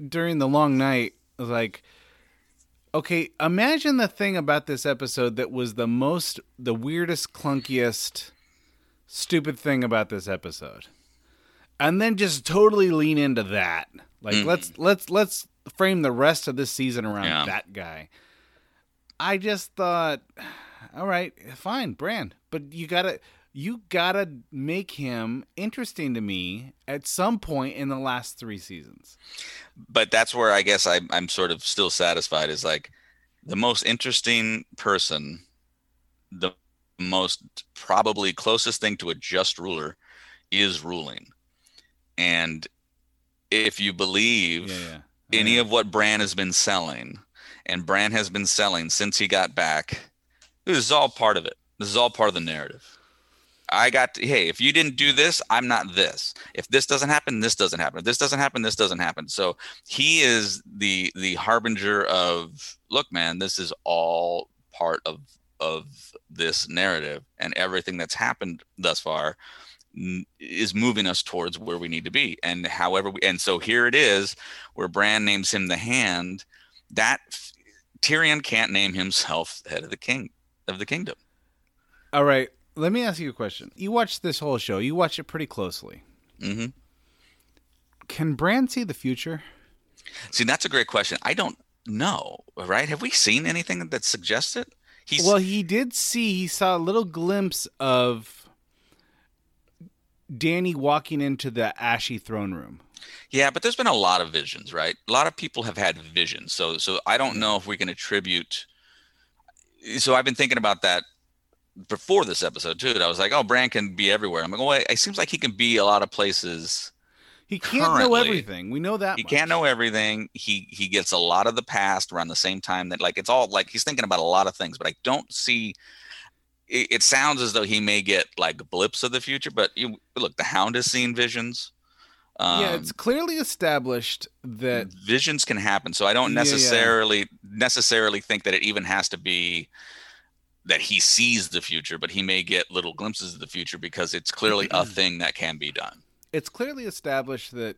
[SPEAKER 6] during the long night, like, okay, imagine the thing about this episode that was the most the weirdest, clunkiest, stupid thing about this episode, and then just totally lean into that. Like
[SPEAKER 5] Mhm.
[SPEAKER 6] let's let's let's frame the rest of this season around
[SPEAKER 5] Yeah.
[SPEAKER 6] that guy. I just thought, all right, fine, Bran, but you gotta you gotta make him interesting to me at some point in the last three seasons.
[SPEAKER 5] but that's where I guess I'm I'm sort of still satisfied is like the most interesting person, the most probably closest thing to a just ruler is ruling. And if you believe
[SPEAKER 6] Yeah, oh,
[SPEAKER 5] any of what Bran has been selling, and Bran has been selling since he got back, this is all part of it. This is all part of the narrative. I got to, hey, if you didn't do this, I'm not this. If this doesn't happen, this doesn't happen. If this doesn't happen, this doesn't happen. So he is the the harbinger of look, man, this is all part of of this narrative and everything that's happened thus far is moving us towards where we need to be. And however we and so here it is where Bran names him the hand, that Tyrion can't name himself head of the king of the kingdom.
[SPEAKER 6] All right, let me ask you a question. You watched this whole show. You watched it pretty closely.
[SPEAKER 5] hmm
[SPEAKER 6] Can Bran see the future?
[SPEAKER 5] See, that's a great question. I don't know, right? Have we seen anything that suggests it? He's
[SPEAKER 6] well, he did see. He saw a little glimpse of Danny walking into the ashy throne room.
[SPEAKER 5] Yeah, but there's been a lot of visions, right? A lot of people have had visions. So so I don't know if we can attribute so I've been thinking about that before this episode too. I was like, oh, Bran can be everywhere. I'm like, oh, it seems like he can be a lot of places.
[SPEAKER 6] He can't know everything. We know that.
[SPEAKER 5] He
[SPEAKER 6] much.
[SPEAKER 5] can't know everything. He he gets a lot of the past around the same time that like it's all like he's thinking about a lot of things, but I don't see. It, it sounds as though he may get like blips of the future, but you look, the Hound has seen visions. Um,
[SPEAKER 6] yeah, it's clearly established that
[SPEAKER 5] visions can happen. So I don't
[SPEAKER 6] Yeah, yeah.
[SPEAKER 5] necessarily necessarily think that it even has to be that he sees the future, but he may get little glimpses of the future because it's clearly a thing that can be done.
[SPEAKER 6] it's clearly established that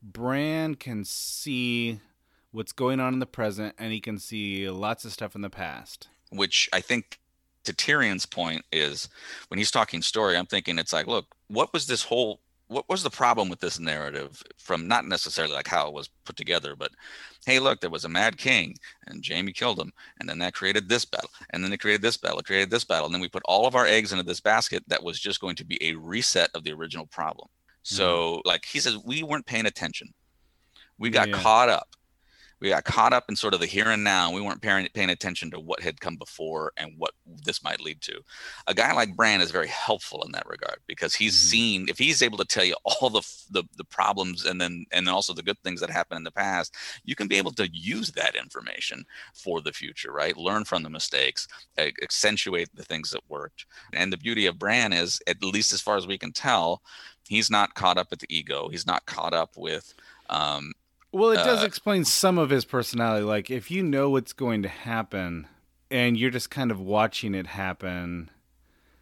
[SPEAKER 6] Bran can see what's going on in the present, and he can see lots of stuff in the past.
[SPEAKER 5] Which I think to Tyrion's point is when he's talking story, I'm thinking it's like, look, what was this whole what was the problem with this narrative from not necessarily like how it was put together, but hey, look, there was a mad king and Jaime killed him, and then that created this battle, and then it created this battle, it created this battle, and then we put all of our eggs into this basket that was just going to be a reset of the original problem. Mm-hmm. So, like he says, we weren't paying attention. We got
[SPEAKER 6] Yeah.
[SPEAKER 5] caught up. We got caught up in sort of the here and now. We weren't paying, paying attention to what had come before and what this might lead to. A guy like Bran is very helpful in that regard because he's seen if he's able to tell you all the, the the problems and then and also the good things that happened in the past, you can be able to use that information for the future, right? Learn from the mistakes, accentuate the things that worked. And the beauty of Bran is, at least as far as we can tell, he's not caught up with the ego. He's not caught up with um,
[SPEAKER 6] Well, it does
[SPEAKER 5] Uh,
[SPEAKER 6] explain some of his personality. Like if you know what's going to happen and you're just kind of watching it happen,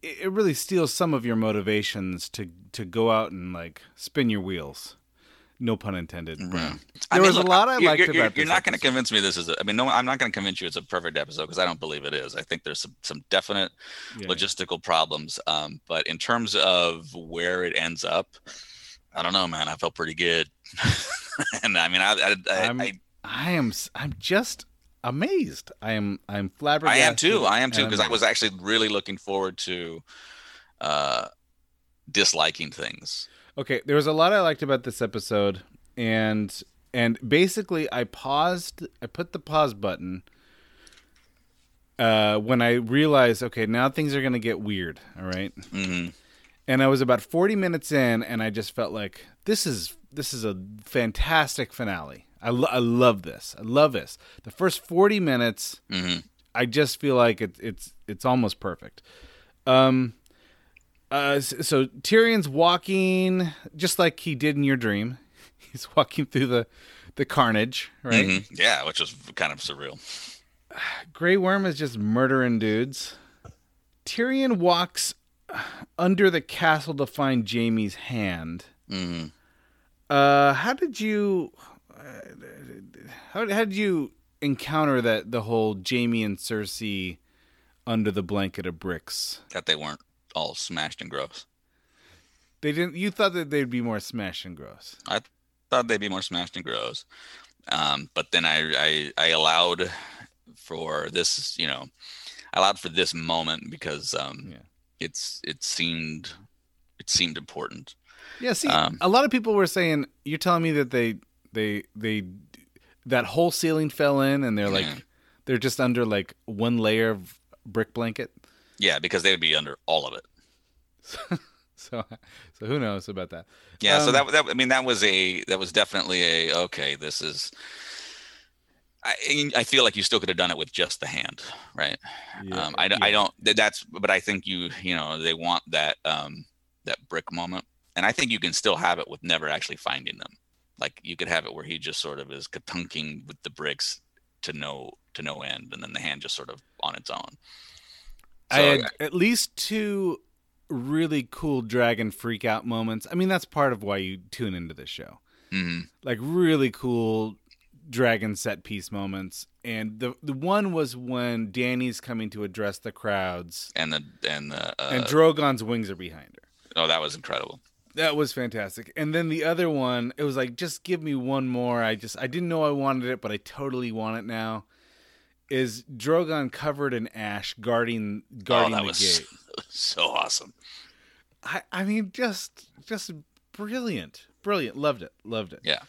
[SPEAKER 6] it, it really steals some of your motivations to to go out and like spin your wheels. No pun intended. There
[SPEAKER 5] Mm-hmm. I mean,
[SPEAKER 6] was
[SPEAKER 5] look,
[SPEAKER 6] a lot I
[SPEAKER 5] you're-
[SPEAKER 6] liked
[SPEAKER 5] you're,
[SPEAKER 6] about
[SPEAKER 5] You're,
[SPEAKER 6] this.
[SPEAKER 5] not going to convince me this is. A, I mean, no, I'm not going to convince you it's a perfect episode because I don't believe it is. I think there's some some definite
[SPEAKER 6] Yeah.
[SPEAKER 5] logistical problems. Um, but in terms of where it ends up, I don't know, man. I felt pretty good, and I mean, I I, I,
[SPEAKER 6] I'm,
[SPEAKER 5] I,
[SPEAKER 6] I am I'm just amazed. I am I'm flabbergasted.
[SPEAKER 5] I am too. I am too because I was actually really looking forward to uh, disliking things.
[SPEAKER 6] Okay, there was a lot I liked about this episode, and and basically I paused. I put the pause button uh, when I realized, okay, now things are gonna get weird. All right?
[SPEAKER 5] hmm
[SPEAKER 6] and I was about forty minutes in, and I just felt like this is this is a fantastic finale. I, lo- I love this. I love this. The first forty minutes,
[SPEAKER 5] hmm
[SPEAKER 6] I just feel like it, it's it's almost perfect. Um, uh, so Tyrion's walking just like he did in your dream. He's walking through the the carnage, right?
[SPEAKER 5] Mhm. Yeah, which was kind of surreal.
[SPEAKER 6] Grey Worm is just murdering dudes. Tyrion walks under the castle to find Jaime's hand.
[SPEAKER 5] hmm
[SPEAKER 6] Uh, how did you how, how did you encounter that the whole Jaime and Cersei under the blanket of bricks?
[SPEAKER 5] That they weren't all smashed and gross.
[SPEAKER 6] They didn't. You thought that they'd be more smashed and gross.
[SPEAKER 5] I thought they'd be more smashed and gross. Um, but then I, I I allowed for this, you know, I allowed for this moment because um,
[SPEAKER 6] Yeah.
[SPEAKER 5] it's it seemed it seemed important.
[SPEAKER 6] Yeah. See,
[SPEAKER 5] Um,
[SPEAKER 6] a lot of people were saying you're telling me that they they they that whole ceiling fell in and they're like
[SPEAKER 5] Yeah.
[SPEAKER 6] they're just under like one layer of brick blanket.
[SPEAKER 5] Yeah, because they would be under all of it.
[SPEAKER 6] So so who knows about that?
[SPEAKER 5] Yeah, so
[SPEAKER 6] Um,
[SPEAKER 5] that that I mean that was a that was definitely a okay. This is. I, I feel like you still could have done it with just the hand, right?
[SPEAKER 6] Yeah,
[SPEAKER 5] um, I, don't- I don't. That's but I think you you know they want that um that brick moment, and I think you can still have it with never actually finding them. Like you could have it where he just sort of is katunking with the bricks to no to no end, and then the hand just sort of on its own.
[SPEAKER 6] I
[SPEAKER 5] So-
[SPEAKER 6] had at least two really cool dragon freak out moments. I mean, that's part of why you tune into this show.
[SPEAKER 5] Mhm.
[SPEAKER 6] Like really cool dragon set piece moments. And the the one was when Danny's coming to address the crowds
[SPEAKER 5] and the and the uh,
[SPEAKER 6] and Drogon's wings are behind her.
[SPEAKER 5] oh that was incredible.
[SPEAKER 6] That was fantastic. And then the other one, it was like just give me one more. I just I didn't know I wanted it, but I totally want it now. Is Drogon covered in ash guarding guarding
[SPEAKER 5] oh, that
[SPEAKER 6] the
[SPEAKER 5] was
[SPEAKER 6] gate?
[SPEAKER 5] so awesome.
[SPEAKER 6] I, I mean, just just brilliant, brilliant. Loved it, loved it.
[SPEAKER 5] Yeah.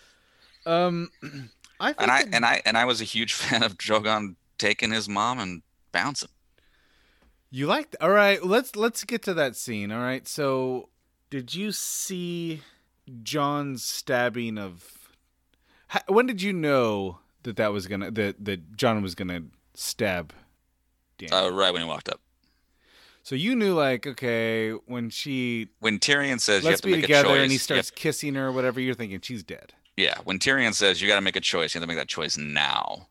[SPEAKER 6] Um, I think
[SPEAKER 5] and I
[SPEAKER 6] that-
[SPEAKER 5] and I and I was a huge fan of Drogon taking his mom and bouncing.
[SPEAKER 6] You liked all right. Let's let's get to that scene. All right. So, did you see Jon's stabbing of? ha- When did you know that that was gonna that that Jon was gonna stab?
[SPEAKER 5] Uh, right when he walked up.
[SPEAKER 6] so you knew like okay when she
[SPEAKER 5] When Tyrion says you have
[SPEAKER 6] let's
[SPEAKER 5] to
[SPEAKER 6] be
[SPEAKER 5] make
[SPEAKER 6] together
[SPEAKER 5] a choice,
[SPEAKER 6] and he starts kissing her or whatever, you're thinking she's dead.
[SPEAKER 5] yeah, when Tyrion says you got to make a choice, you have to make that choice now.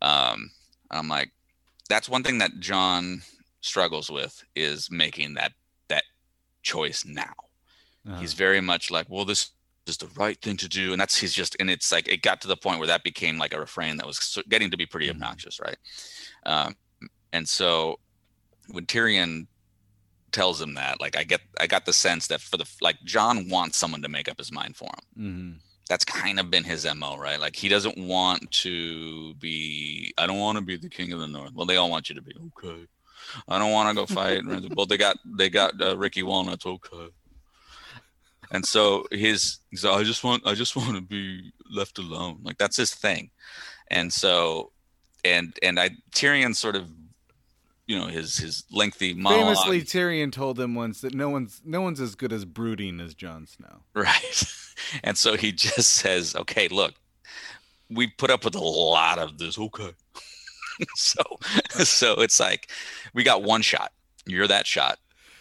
[SPEAKER 5] Um, I'm like, that's one thing that Jon struggles with is making that choice now.
[SPEAKER 6] Uh-huh.
[SPEAKER 5] He's very much like, well, this is the right thing to do, and that's he's just, and it's like it got to the point where that became like a refrain that was getting to be pretty
[SPEAKER 6] Mm-hmm.
[SPEAKER 5] obnoxious, right? Um, and so when Tyrion tells him that, like, I get, I got the sense that for the like Jon wants someone to make up his mind for him
[SPEAKER 6] Mm-hmm.
[SPEAKER 5] that's kind of been his mo right like he doesn't want to be i don't want to be the king of the north well they all want you to be okay i don't want to go fight well they got they got uh, ricky walnuts okay and so his he's like, i just want i just want to be left alone like that's his thing and so and and i tyrion sort of you know his his lengthy monologue
[SPEAKER 6] Famously, Tyrion told him once that no one's no one's as good as brooding as Jon Snow.
[SPEAKER 5] Right. And so he just says, okay, look, we put up with a lot of this. Okay. so, so it's like, we got one shot. You're that shot.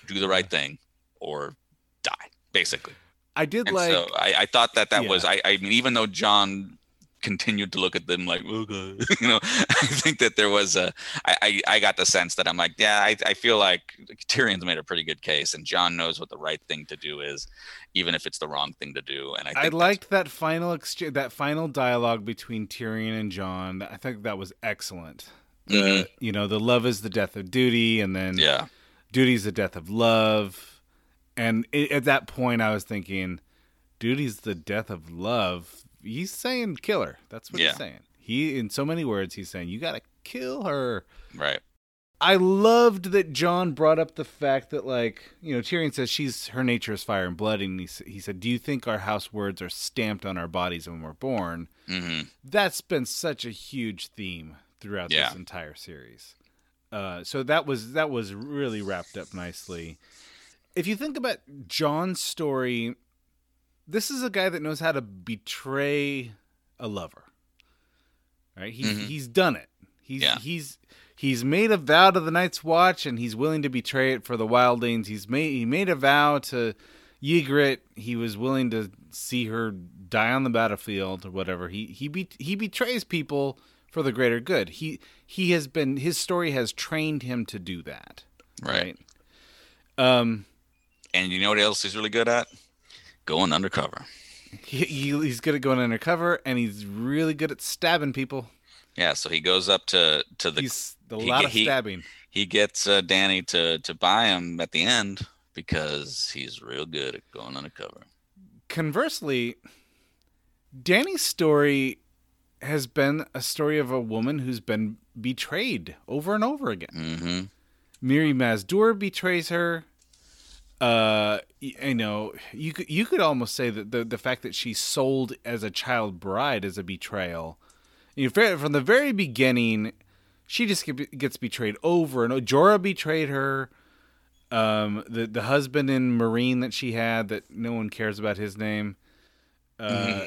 [SPEAKER 5] Do the right thing or die, basically.
[SPEAKER 6] I did
[SPEAKER 5] And
[SPEAKER 6] like
[SPEAKER 5] so I, I thought that that was, I, I mean, even though Jon continued to look at them like, okay, you know, I think that there was a, I, I, I got the sense that I'm like, yeah, I, I feel like Tyrion's made a pretty good case and Jon knows what the right thing to do is, even if it's the wrong thing to do. And I
[SPEAKER 6] I liked that final exchange, that final dialogue between Tyrion and Jon. I think that was excellent. The,
[SPEAKER 5] Mhm.
[SPEAKER 6] You know, the love is the death of duty, and then
[SPEAKER 5] Yeah.
[SPEAKER 6] duty's the death of love. And i at that point, I was thinking, duty's the death of love. He's saying kill her. That's what
[SPEAKER 5] Yeah.
[SPEAKER 6] he's saying. He, in so many words, he's saying you got to kill her.
[SPEAKER 5] Right.
[SPEAKER 6] I loved that Jon brought up the fact that, like, you know, Tyrion says she's her nature is fire and blood, and he, he said, "Do you think our house words are stamped on our bodies when we're born?"
[SPEAKER 5] hmm
[SPEAKER 6] That's been such a huge theme throughout
[SPEAKER 5] Yeah.
[SPEAKER 6] this entire series. Uh, so that was that was really wrapped up nicely. If you think about Jon's story, this is a guy that knows how to betray a lover. Right? He's
[SPEAKER 5] Mhm.
[SPEAKER 6] he's done it. He's
[SPEAKER 5] Yeah.
[SPEAKER 6] he's he's made a vow to the Night's Watch, and he's willing to betray it for the Wildlings. He's made he made a vow to Ygritte. He was willing to see her die on the battlefield or whatever. He he be, he betrays people for the greater good. He he has been his story has trained him to do that.
[SPEAKER 5] Right.
[SPEAKER 6] Um,
[SPEAKER 5] And you know what else he's really good at? Going undercover.
[SPEAKER 6] he, he he's good at going undercover, and he's really good at stabbing people.
[SPEAKER 5] Yeah, so he goes up to to the.
[SPEAKER 6] He's a
[SPEAKER 5] he
[SPEAKER 6] lot of
[SPEAKER 5] he-
[SPEAKER 6] stabbing.
[SPEAKER 5] He gets uh, Danny to to buy him at the end because he's real good at going undercover.
[SPEAKER 6] Conversely, Danny's story has been a story of a woman who's been betrayed over and over again.
[SPEAKER 5] Mm-hmm.
[SPEAKER 6] Mirri Maz Duur betrays her. Uh, you know, you could you could almost say that the the fact that she's sold as a child bride is a betrayal. You know, from the very beginning, she just gets betrayed over and over. Jorah betrayed her. Um, the the husband in Meereen that she had that no one cares about his name. Uh,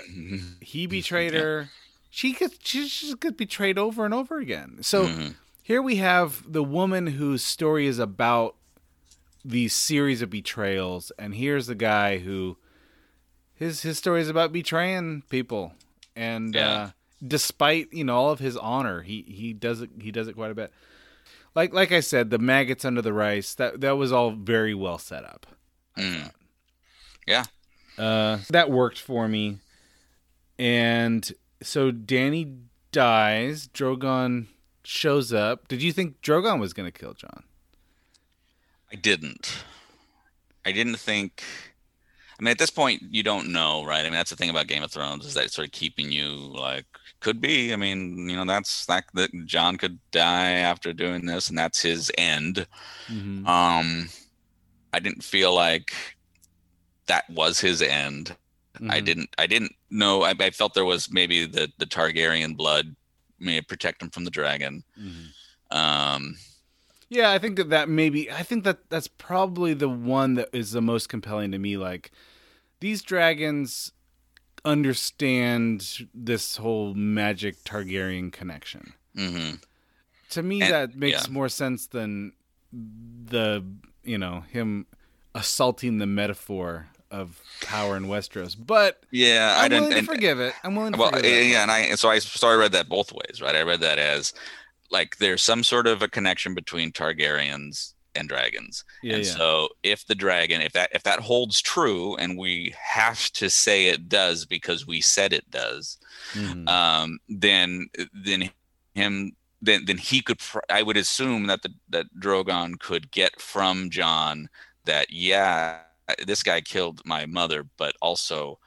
[SPEAKER 6] he betrayed her. She gets she just gets betrayed over and over again. So
[SPEAKER 5] Mhm.
[SPEAKER 6] here we have the woman whose story is about these series of betrayals, and here's the guy who his his story is about betraying people, and
[SPEAKER 5] Yeah.
[SPEAKER 6] uh, despite you know all of his honor, he he does it he does it quite a bit. Like like I said, the maggots under the rice that that was all very well set up.
[SPEAKER 5] Mm. Yeah.
[SPEAKER 6] Uh, that worked for me. And so Danny dies. Drogon shows up. Did you think Drogon was going to kill Jon?
[SPEAKER 5] I didn't. I didn't think. I mean, at this point, you don't know, right? I mean, that's the thing about Game of Thrones is that it's sort of keeping you like could be. I mean, you know, that's that that Jon could die after doing this, and that's his end.
[SPEAKER 6] Mm-hmm.
[SPEAKER 5] Um, I didn't feel like that was his end. I
[SPEAKER 6] Mhm.
[SPEAKER 5] didn't I didn't know I, I felt there was maybe the the Targaryen blood may protect him from the dragon. Um
[SPEAKER 6] Yeah, I think that that maybe I think that that's probably the one that is the most compelling to me. Like these dragons understand this whole magic Targaryen connection.
[SPEAKER 5] mhm.
[SPEAKER 6] To me,
[SPEAKER 5] And-
[SPEAKER 6] that makes
[SPEAKER 5] yeah.
[SPEAKER 6] more sense than the you know him assaulting the metaphor of power in Westeros. But
[SPEAKER 5] Yeah, I
[SPEAKER 6] I'm
[SPEAKER 5] didn't
[SPEAKER 6] willing to
[SPEAKER 5] and-
[SPEAKER 6] forgive it. I'm willing to
[SPEAKER 5] well
[SPEAKER 6] forgive it.
[SPEAKER 5] yeah and i and so i so i read that both ways right i read that as like there's some sort of a connection between targaryens and dragons
[SPEAKER 6] Yeah,
[SPEAKER 5] and
[SPEAKER 6] yeah.
[SPEAKER 5] so if the dragon if that if that holds true and we have to say it does because we said it does
[SPEAKER 6] Mhm.
[SPEAKER 5] um then then him then then he could pr- i would assume that the that drogon could get from Jon that yeah this guy killed my mother but also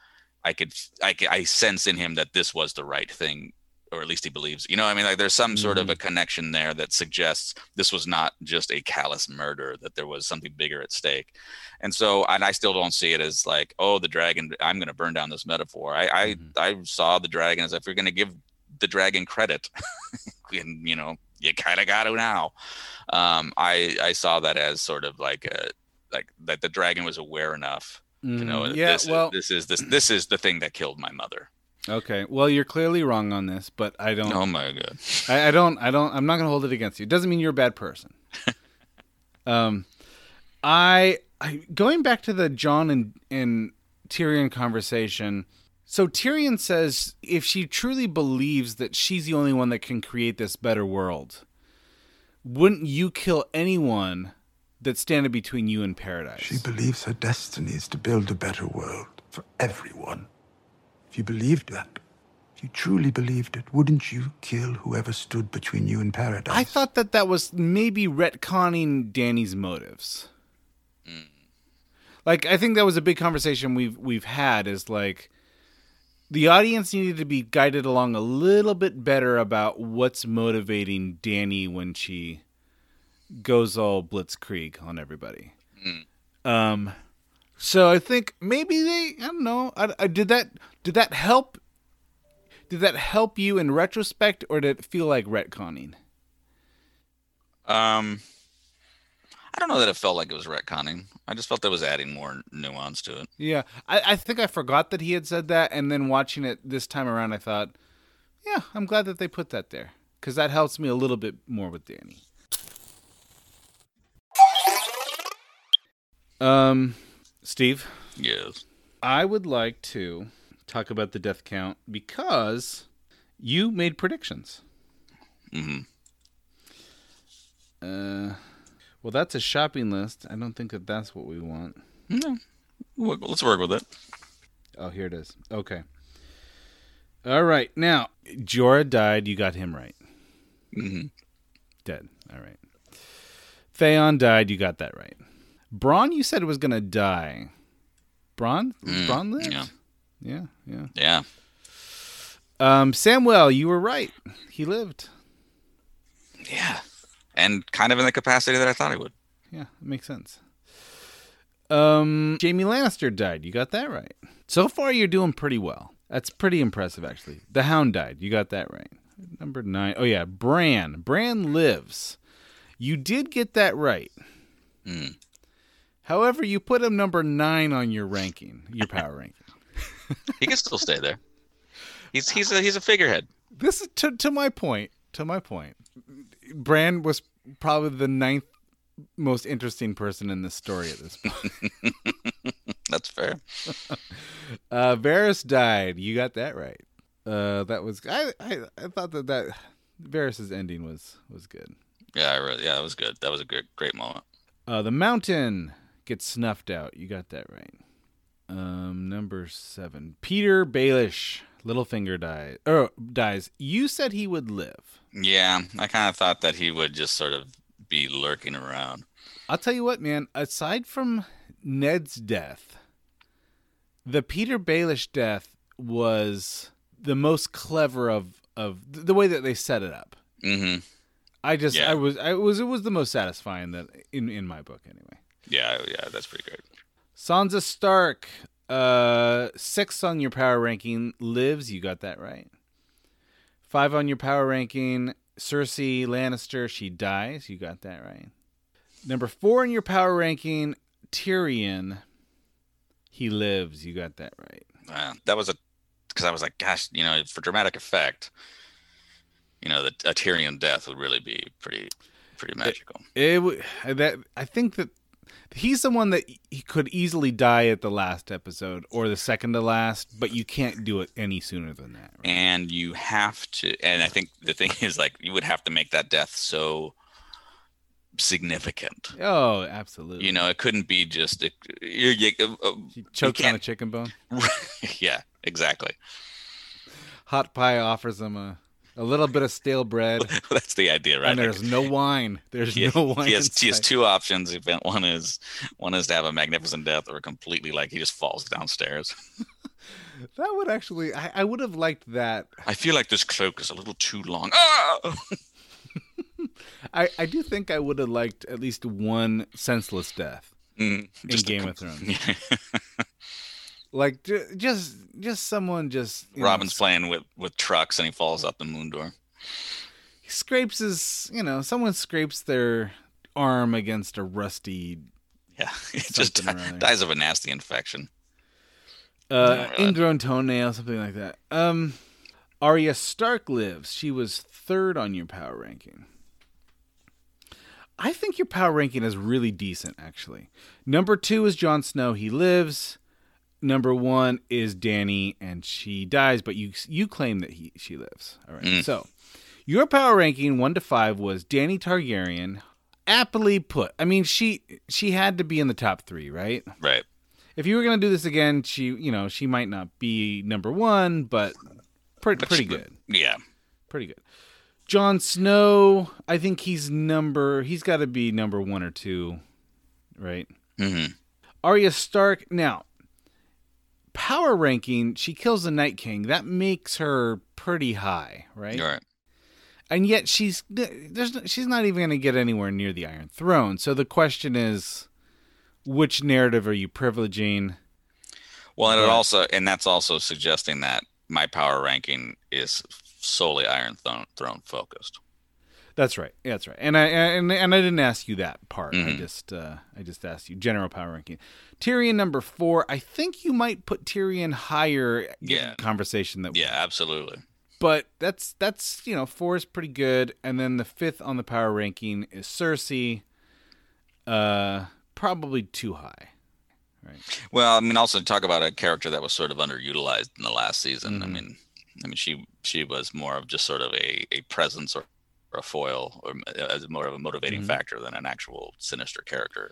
[SPEAKER 5] i could I I sense in him that this was the right thing or at least he believes you know i mean? Like there's some sort of a connection there that suggests this was not just a callous murder that there was something bigger at stake. And so and i still don't see it as like oh the dragon i'm going to burn down this metaphor. I I, I saw the dragon as if you're going to give the dragon credit and you know you kind of got to now. Um i i saw that as sort of like a like that the dragon was aware enough to know
[SPEAKER 6] Mhm. Yeah,
[SPEAKER 5] this,
[SPEAKER 6] well-
[SPEAKER 5] is, this is this this is the thing that killed my mother
[SPEAKER 6] Okay. Well, you're clearly wrong on this, but I don't.
[SPEAKER 5] oh my god
[SPEAKER 6] I, I don't. I don't. I'm not going to hold it against you. It doesn't mean you're a bad person. um, I, I going back to the Jon and and Tyrion conversation. So Tyrion says if she truly believes that she's the only one that can create this better world, wouldn't you kill anyone that standing between you and paradise?
[SPEAKER 10] She believes her destiny is to build a better world for everyone. If you believed that, if you truly believed it, wouldn't you kill whoever stood between you and paradise?
[SPEAKER 6] I thought that that was maybe retconning Danny's motives. Like I think that was a big conversation we've we've had is like the audience needed to be guided along a little bit better about what's motivating Danny when she goes all blitzkrieg on everybody. Um so I think maybe they I don't know. I, I did that did that help did that help you in retrospect or did it feel like retconning?
[SPEAKER 5] um i don't know that it felt like it was retconning i just felt that was adding more nuance to it
[SPEAKER 6] Yeah, I, I think I forgot that he had said that, and then watching it this time around, I thought, yeah, I'm glad that they put that there because that helps me a little bit more with Danny. Um, Steve,
[SPEAKER 5] yes
[SPEAKER 6] I would like to talk about the death count because you made predictions.
[SPEAKER 5] Mm-hmm.
[SPEAKER 6] Uh, well, that's a shopping list. I don't think that that's what we want.
[SPEAKER 5] no let's work with it
[SPEAKER 6] Oh, here it is. Okay. All right. Now, Jorah died. You got him right.
[SPEAKER 5] hmm
[SPEAKER 6] Dead. All right. Theon died. You got that right. Bronn, you said was going to die. Bronn?
[SPEAKER 5] Mm,
[SPEAKER 6] Bronn lived?
[SPEAKER 5] yeah.
[SPEAKER 6] Yeah, yeah.
[SPEAKER 5] yeah
[SPEAKER 6] Um, Samwell, you were right. He lived.
[SPEAKER 5] yeah and kind of in the capacity that i thought he would
[SPEAKER 6] Yeah, it makes sense. Um, Jaime Lannister died. You got that right. So far, you're doing pretty well. That's pretty impressive, actually. The Hound died. You got that right. Number nine. Oh yeah, Bran. Bran lives. You did get that right.
[SPEAKER 5] Mm.
[SPEAKER 6] However, you put him number nine on your ranking, your power ranking.
[SPEAKER 5] he can still stay there he's he's a he's a figurehead
[SPEAKER 6] This is to to my point. To my point. Bran was probably the ninth most interesting person in this story at this point.
[SPEAKER 5] that's fair
[SPEAKER 6] Uh, Varys died. You got that right. Uh, that was I, I. I thought that that Varys's ending was was good.
[SPEAKER 5] yeah i really yeah that was good that was a great great moment
[SPEAKER 6] Uh, the mountain gets snuffed out. You got that right. Um, number seven, Petyr Baelish, Littlefinger dies. Oh, dies. You said he would live.
[SPEAKER 5] Yeah, I kind of thought that he would just sort of be lurking around.
[SPEAKER 6] I'll tell you what, man. Aside from Ned's death, the Petyr Baelish death was the most clever of of the way that they set it up.
[SPEAKER 5] Mm-hmm.
[SPEAKER 6] I just
[SPEAKER 5] Yeah.
[SPEAKER 6] I was I was it was the most satisfying that in in my book anyway.
[SPEAKER 5] Yeah, yeah, that's pretty good.
[SPEAKER 6] Sansa Stark, uh, six on your power ranking. Lives, you got that right. Five on your power ranking. Cersei Lannister, she dies. You got that right. Number four in your power ranking. Tyrion, he lives. You got that right.
[SPEAKER 5] Uh, that was a because I was like, gosh, you know, for dramatic effect, you know, the a Tyrion death would really be pretty pretty magical.
[SPEAKER 6] It, it that I think that he's the one that he could easily die at the last episode or the second to last, but you can't do it any sooner than that.
[SPEAKER 5] Right? And you have to, and I think the thing is like you would have to make that death so significant.
[SPEAKER 6] Oh, absolutely.
[SPEAKER 5] You know, it couldn't be just a, you, you, uh,
[SPEAKER 6] he choked on a chicken bone.
[SPEAKER 5] yeah, exactly.
[SPEAKER 6] Hot pie offers him a a little bit of stale bread.
[SPEAKER 5] That's the idea, right?
[SPEAKER 6] And there's no wine. There's
[SPEAKER 5] he,
[SPEAKER 6] no wine.
[SPEAKER 5] He has, he has two options. One is one is to have a magnificent death, or completely like he just falls downstairs.
[SPEAKER 6] that would actually, I, I, would have liked that.
[SPEAKER 5] I feel like this cloak is a little too long. Ah!
[SPEAKER 6] I I do think I would have liked at least one senseless death
[SPEAKER 5] mm,
[SPEAKER 6] in Game a, of Thrones. Like just just someone just
[SPEAKER 5] Robin's know, playing with with trucks and he falls out the moon door.
[SPEAKER 6] He scrapes his, you know, someone scrapes their arm against a rusty.
[SPEAKER 5] Yeah, he just dies of a nasty infection.
[SPEAKER 6] Uh, ingrown toenail, something like that. Um, Arya Stark lives. She was third on your power ranking. I think your power ranking is really decent, actually. Number two is Jon Snow. He lives number one is Danny, and she dies, but you you claim that he she lives. All right. Mm. So your power ranking one to five was Danny Targaryen. Aptly put. I mean, she she had to be in the top three, right?
[SPEAKER 5] Right.
[SPEAKER 6] If you were gonna do this again, she you know she might not be number one, but pretty pretty good.
[SPEAKER 5] Yeah.
[SPEAKER 6] Pretty good. Jon Snow, I think he's number. He's got to be number one or two, right?
[SPEAKER 5] Mm-hmm.
[SPEAKER 6] Arya Stark. Now, power ranking, she kills the Night King. That makes her pretty high, right?
[SPEAKER 5] Right.
[SPEAKER 6] And yet she's there's she's not even going to get anywhere near the Iron Throne. So the question is, which narrative are you privileging?
[SPEAKER 5] Well, and but, it also and that's also suggesting that my power ranking is solely Iron Throne, throne focused.
[SPEAKER 6] That's right. That's right. And I and and I didn't ask you that part. Mm-hmm. I just uh, I just asked you general power ranking. Tyrion number four. I think you might put Tyrion higher.
[SPEAKER 5] Yeah.
[SPEAKER 6] Conversation that.
[SPEAKER 5] Yeah, absolutely.
[SPEAKER 6] But that's that's you know four is pretty good, and then the fifth on the power ranking is Cersei. Uh, probably too high. Right.
[SPEAKER 5] Well, I mean, also talk about a character that was sort of underutilized in the last season. Mm-hmm. I mean, I mean, she she was more of just sort of a a presence or, or a foil, or as more of a motivating mm-hmm. factor than an actual sinister character.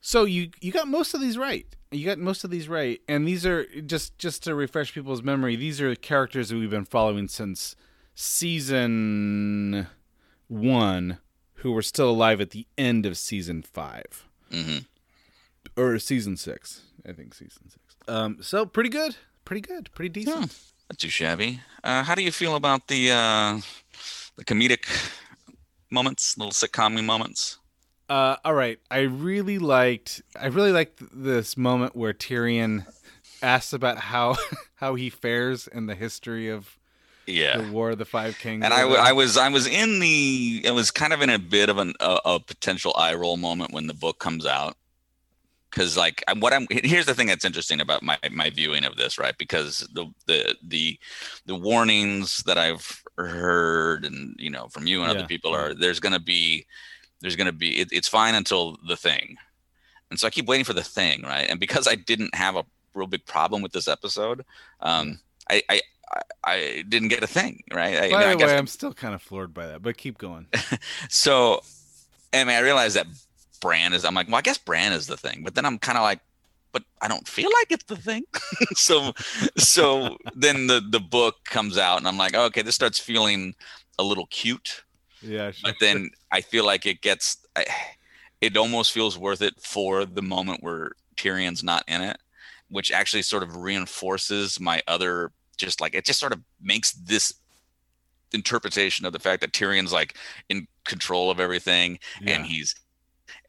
[SPEAKER 6] So you you got most of these right. You got most of these right, and these are just just to refresh people's memory. These are characters that we've been following since season one, who were still alive at the end of season 5
[SPEAKER 5] mm-hmm.
[SPEAKER 6] or season six. I think season six. Um, so pretty good, pretty good, pretty decent. Yeah,
[SPEAKER 5] not too shabby. Uh, how do you feel about the uh, the comedic moments, little sitcom moments?
[SPEAKER 6] Uh, all right. I really liked. I really liked this moment where Tyrion asks about how how he fares in the history of
[SPEAKER 5] yeah
[SPEAKER 6] the War of the Five Kings.
[SPEAKER 5] And I, I was I was in the it was kind of in a bit of an, a, a potential eye roll moment when the book comes out because like what I'm here's the thing that's interesting about my my viewing of this right because the the the the warnings that I've heard and you know from you and yeah. other people are there's going to be there's to be it, it's fine until the thing and so i keep waiting for the thing right and because i didn't have a real big problem with this episode um i i I didn't get a thing, right?
[SPEAKER 6] I, By the way, I'm still kind of floored by that, but keep going.
[SPEAKER 5] so, I mean, I realized that Bran is. I'm like, well, I guess Bran is the thing, but then I'm kind of like, but I don't feel like it's the thing. so, so then the the book comes out, and I'm like, oh, okay, this starts feeling a little cute,
[SPEAKER 6] yeah,
[SPEAKER 5] sure. but then I feel like it gets, it almost feels worth it for the moment where Tyrion's not in it, which actually sort of reinforces my other, just like it just sort of makes this interpretation of the fact that Tyrion's like in control of everything yeah. and he's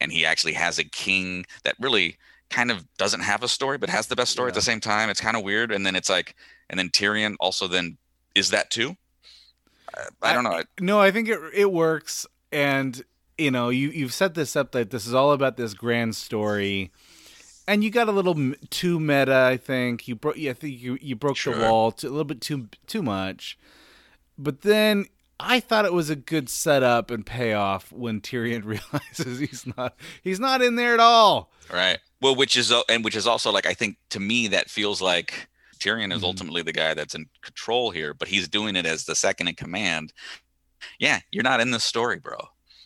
[SPEAKER 5] and he actually has a king that really kind of doesn't have a story but has the best story at the same time. It's kind of weird. And then it's like, and then Tyrion also then is that too. I, I don't know.
[SPEAKER 6] No, I think it it works, and you know, you you've set this up that this is all about this grand story, and you got a little m- too meta. I think you broke. Yeah, I think you you broke
[SPEAKER 5] Sure.
[SPEAKER 6] the wall to, a little bit too too much, but then. I thought it was a good setup and payoff when Tyrion realizes he's not he's not in there at all.
[SPEAKER 5] Right. Well, which is uh, and which is also like I think to me that feels like Tyrion is mm-hmm. ultimately the guy that's in control here, but he's doing it as the second in command. Yeah, you're not in the story, bro.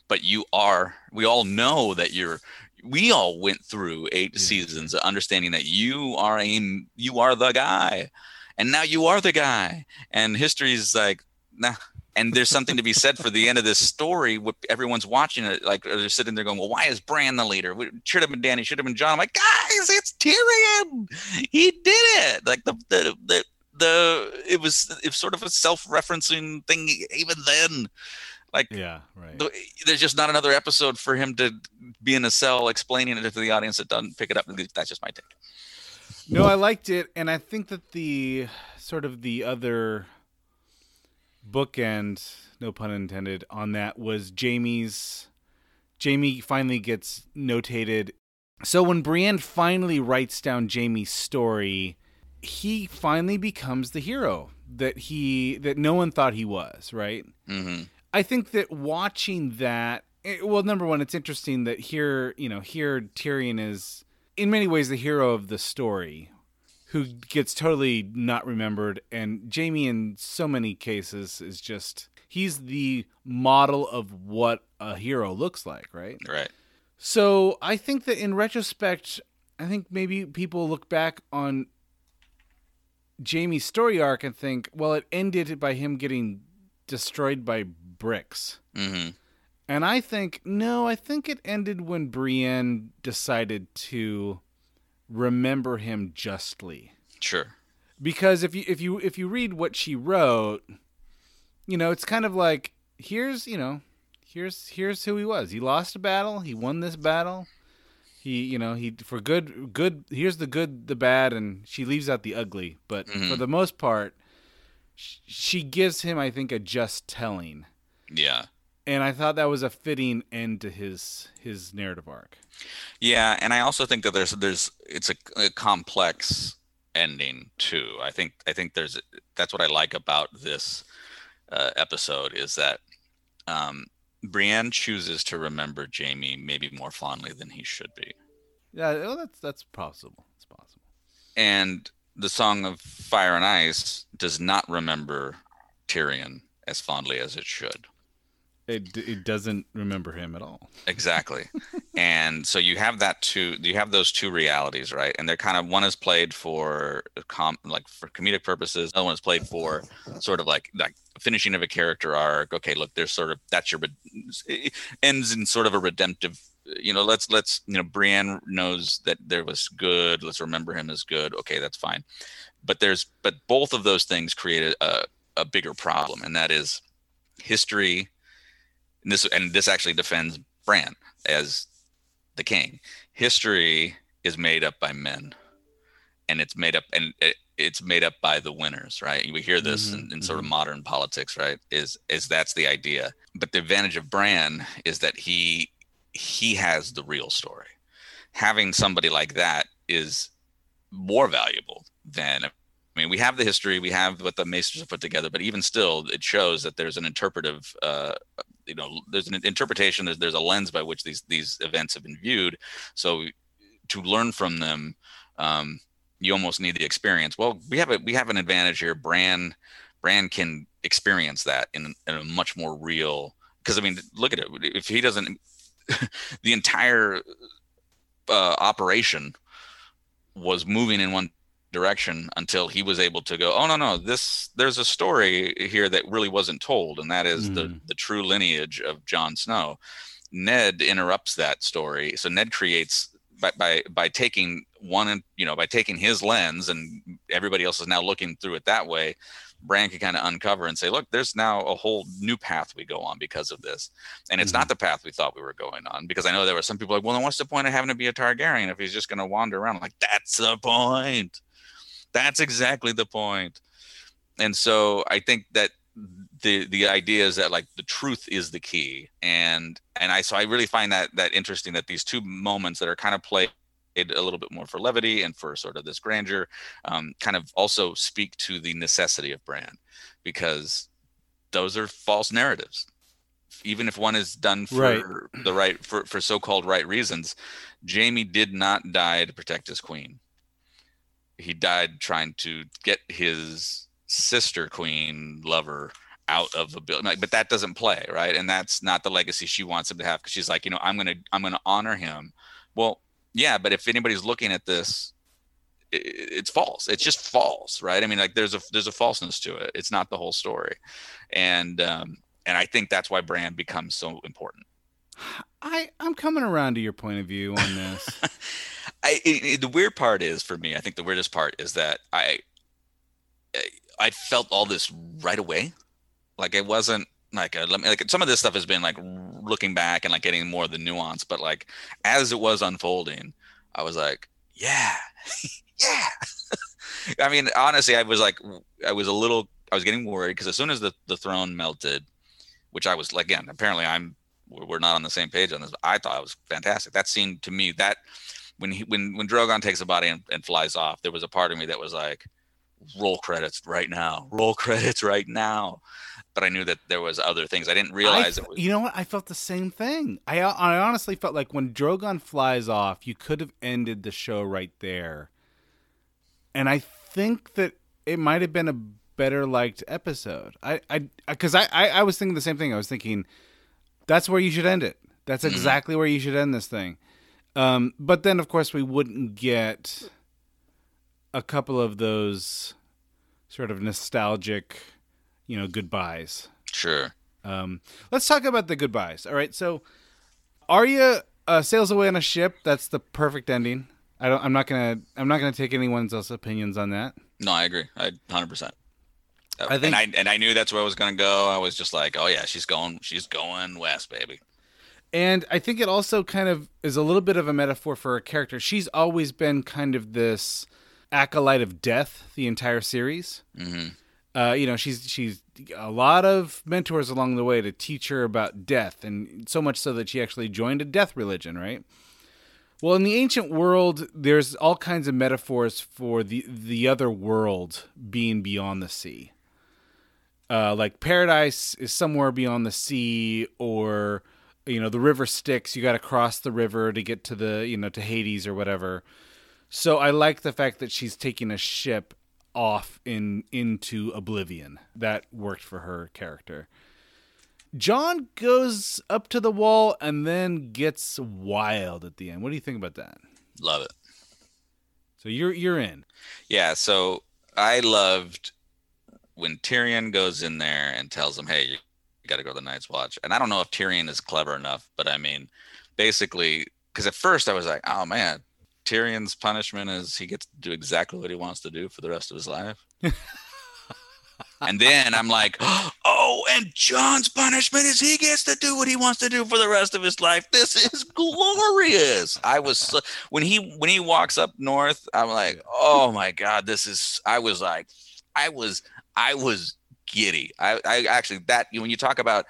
[SPEAKER 5] But you are. We all know that you're. We all went through eight seasons of understanding that you are a you are the guy, and now you are the guy. And history's like, nah. And there's something to be said for the end of this story. What everyone's watching it, like they're sitting there going, "Well, why is Bran the leader? Should have been Dany. Should have been Jon." I'm like, guys, it's Tyrion. He did it. Like the the the, the it was it was sort of a self-referencing thing even then. Like
[SPEAKER 6] yeah, right.
[SPEAKER 5] the- there's just not another episode for him to be in a cell explaining it to the audience that doesn't pick it up. That's just my take.
[SPEAKER 6] No, I liked it, and I think that the sort of the other bookend, no pun intended, on that was Jaime's. Jaime finally gets notated. So when Brienne finally writes down Jaime's story, he finally becomes the hero that he that no one thought he was. Right.
[SPEAKER 5] Mm-hmm.
[SPEAKER 6] I think that watching that, eh, well, number one, it's interesting that here, you know, here Tyrion is in many ways the hero of the story, who gets totally not remembered, and Jaime in so many cases is just he's the model of what a hero looks like, right?
[SPEAKER 5] Right.
[SPEAKER 6] So I think that in retrospect, I think maybe people look back on Jaime's story arc and think, well, it ended by him getting destroyed by bricks.
[SPEAKER 5] Mm-hmm.
[SPEAKER 6] And I think no, I think it ended when Brienne decided to remember him justly.
[SPEAKER 5] Sure.
[SPEAKER 6] Because if you if you if you read what she wrote, you know, it's kind of like here's, you know, here's here's who he was. He lost a battle, he won this battle. He, you know, he for good good here's the good, the bad and she leaves out the ugly, but for
[SPEAKER 5] Mhm.
[SPEAKER 6] the most part sh- she gives him I think a just telling
[SPEAKER 5] Yeah.
[SPEAKER 6] And I thought that was a fitting end to his his narrative arc.
[SPEAKER 5] Yeah, and I also think that there's there's it's a, a complex ending too. I think I think there's that's what I like about this uh, episode is that um, Brienne chooses to remember Jaime maybe more fondly than he should be,
[SPEAKER 6] Yeah, well, that's that's possible. It's possible.
[SPEAKER 5] and the Song of Fire and Ice does not remember Tyrion as fondly as it should.
[SPEAKER 6] It it doesn't remember him at all.
[SPEAKER 5] exactly. And so you have that two you have those two realities right? And they're kind of one is played for com like for comedic purposes another one is played for sort of like like finishing of a character arc. Okay look there's sort of that's your ends in sort of a redemptive you know let's let's you know brienne knows that there was good let's remember him as good. Okay that's fine. But there's but both of those things create a, a bigger problem and that is history and this and this actually defends Bran as the king. History is made up by men, and it's made up and it, it's made up by the winners, right? We hear this mm-hmm, in, in sort of mm-hmm. modern politics, right? Is is that's the idea? But the advantage of Bran is that he he has the real story. Having somebody like that is more valuable than I mean, we have the history, we have what the Maesters have put together, but even still, it shows that there's an interpretive, uh, you know, there's an interpretation, there's, there's a lens by which these these events have been viewed. So, to learn from them, um, you almost need the experience. Well, we have a we have an advantage here. Bran, Bran can experience that in, in a much more real. Because I mean, look at it. If he doesn't, the entire uh, operation was moving in one direction until he was able to go oh no no this there's a story here that really wasn't told and that is the mm-hmm. the true lineage of Jon Snow Ned interrupts that story so Ned creates by by by taking one and you know by taking his lens and everybody else is now looking through it that way Bran can kind of uncover and say, look, there's now a whole new path we go on because of this. And it's not mm-hmm. the path we thought we were going on. Because I know there were some people like, well, then what's the point of having to be a Targaryen if he's just going to wander around? I'm like, that's the point. That's exactly the point. And so I think that the the idea is that like the truth is the key and and i so i really find that that interesting that these two moments that are kind of played a little bit more for levity and for sort of this grandeur um, kind of also speak to the necessity of Bran because those are false narratives even if one is done for
[SPEAKER 6] Right.
[SPEAKER 5] the right for, for so-called right reasons jaime did not die to protect his queen he died trying to get his sister queen lover out of the building. Like, but that doesn't play right? And that's not the legacy she wants him to have because she's like you know i'm gonna i'm gonna honor him. Well yeah but if anybody's looking at this i- i- it's false. It's just false right? I mean like there's a there's a falseness to it. It's not the whole story. And um and i think that's why Bran becomes so important
[SPEAKER 6] I I'm coming around to your point of view on this.
[SPEAKER 5] I it, it- the weird part is for me. I think the weirdest part is that I I- felt all this right away. Like it wasn't like a, like some of this stuff has been like looking back and like getting more of the nuance, but like as it was unfolding, I was like, yeah, yeah. I mean, honestly, I was like, I was a little, I was getting worried because as soon as the the throne melted, which I was like, again, apparently I'm we're we're not on the same page on this. I thought it was fantastic. That scene to me, that when he when when Drogon takes a body and, and flies off, there was a part of me that was like, roll credits right now, roll credits right now. But I knew that there was other things. I didn't realize
[SPEAKER 6] I
[SPEAKER 5] it was.
[SPEAKER 6] You know what? I felt the same thing. I I honestly felt like when Drogon flies off, you could have ended the show right there. And I think that it might have been a better liked episode. I I because I, I I was thinking the same thing. I was thinking that's where you should end it. That's
[SPEAKER 5] Mm-hmm.
[SPEAKER 6] exactly where you should end this thing. Um, but then of course we wouldn't get a couple of those sort of nostalgic, you know, goodbyes.
[SPEAKER 5] Sure.
[SPEAKER 6] Um, let's talk about the goodbyes. All right. So Arya uh, sails away on a ship. That's the perfect ending. I don't. I'm not gonna. I'm not gonna take anyone's else opinions on that.
[SPEAKER 5] No, I agree. I hundred percent.
[SPEAKER 6] I think-
[SPEAKER 5] and I and I knew that's where I was gonna go. I was just like, oh yeah, she's going, she's going west, baby.
[SPEAKER 6] And I think it also kind of is a little bit of a metaphor for her character. She's always been kind of this acolyte of death the entire series.
[SPEAKER 5] hmm
[SPEAKER 6] Uh, you know, she's she's a lot of mentors along the way to teach her about death, and so much so that she actually joined a death religion, right? Well, in the ancient world, there's all kinds of metaphors for the the other world being beyond the sea. Uh, like paradise is somewhere beyond the sea, or you know, the river Styx. You got to cross the river to get to the you know to Hades or whatever. So I like the fact that she's taking a ship off in into oblivion. That worked for her character. Jon goes up to the wall and then gets wild at the end. What do you think about that?
[SPEAKER 5] Love it.
[SPEAKER 6] So you're you're in.
[SPEAKER 5] Yeah. So I loved when Tyrion goes in there and tells him, "Hey, you got to go to the Night's Watch." And I don't know if Tyrion is clever enough, but I mean, basically, because at first I was like, "Oh man." Tyrion's punishment is he gets to do exactly what he wants to do for the rest of his life. and then I'm like, oh, and Jon's punishment is he gets to do what he wants to do for the rest of his life. This is glorious. I was so, when he when he walks up north, I'm like, oh my god, this is. I was like, I was I was giddy. I, I actually that when you talk about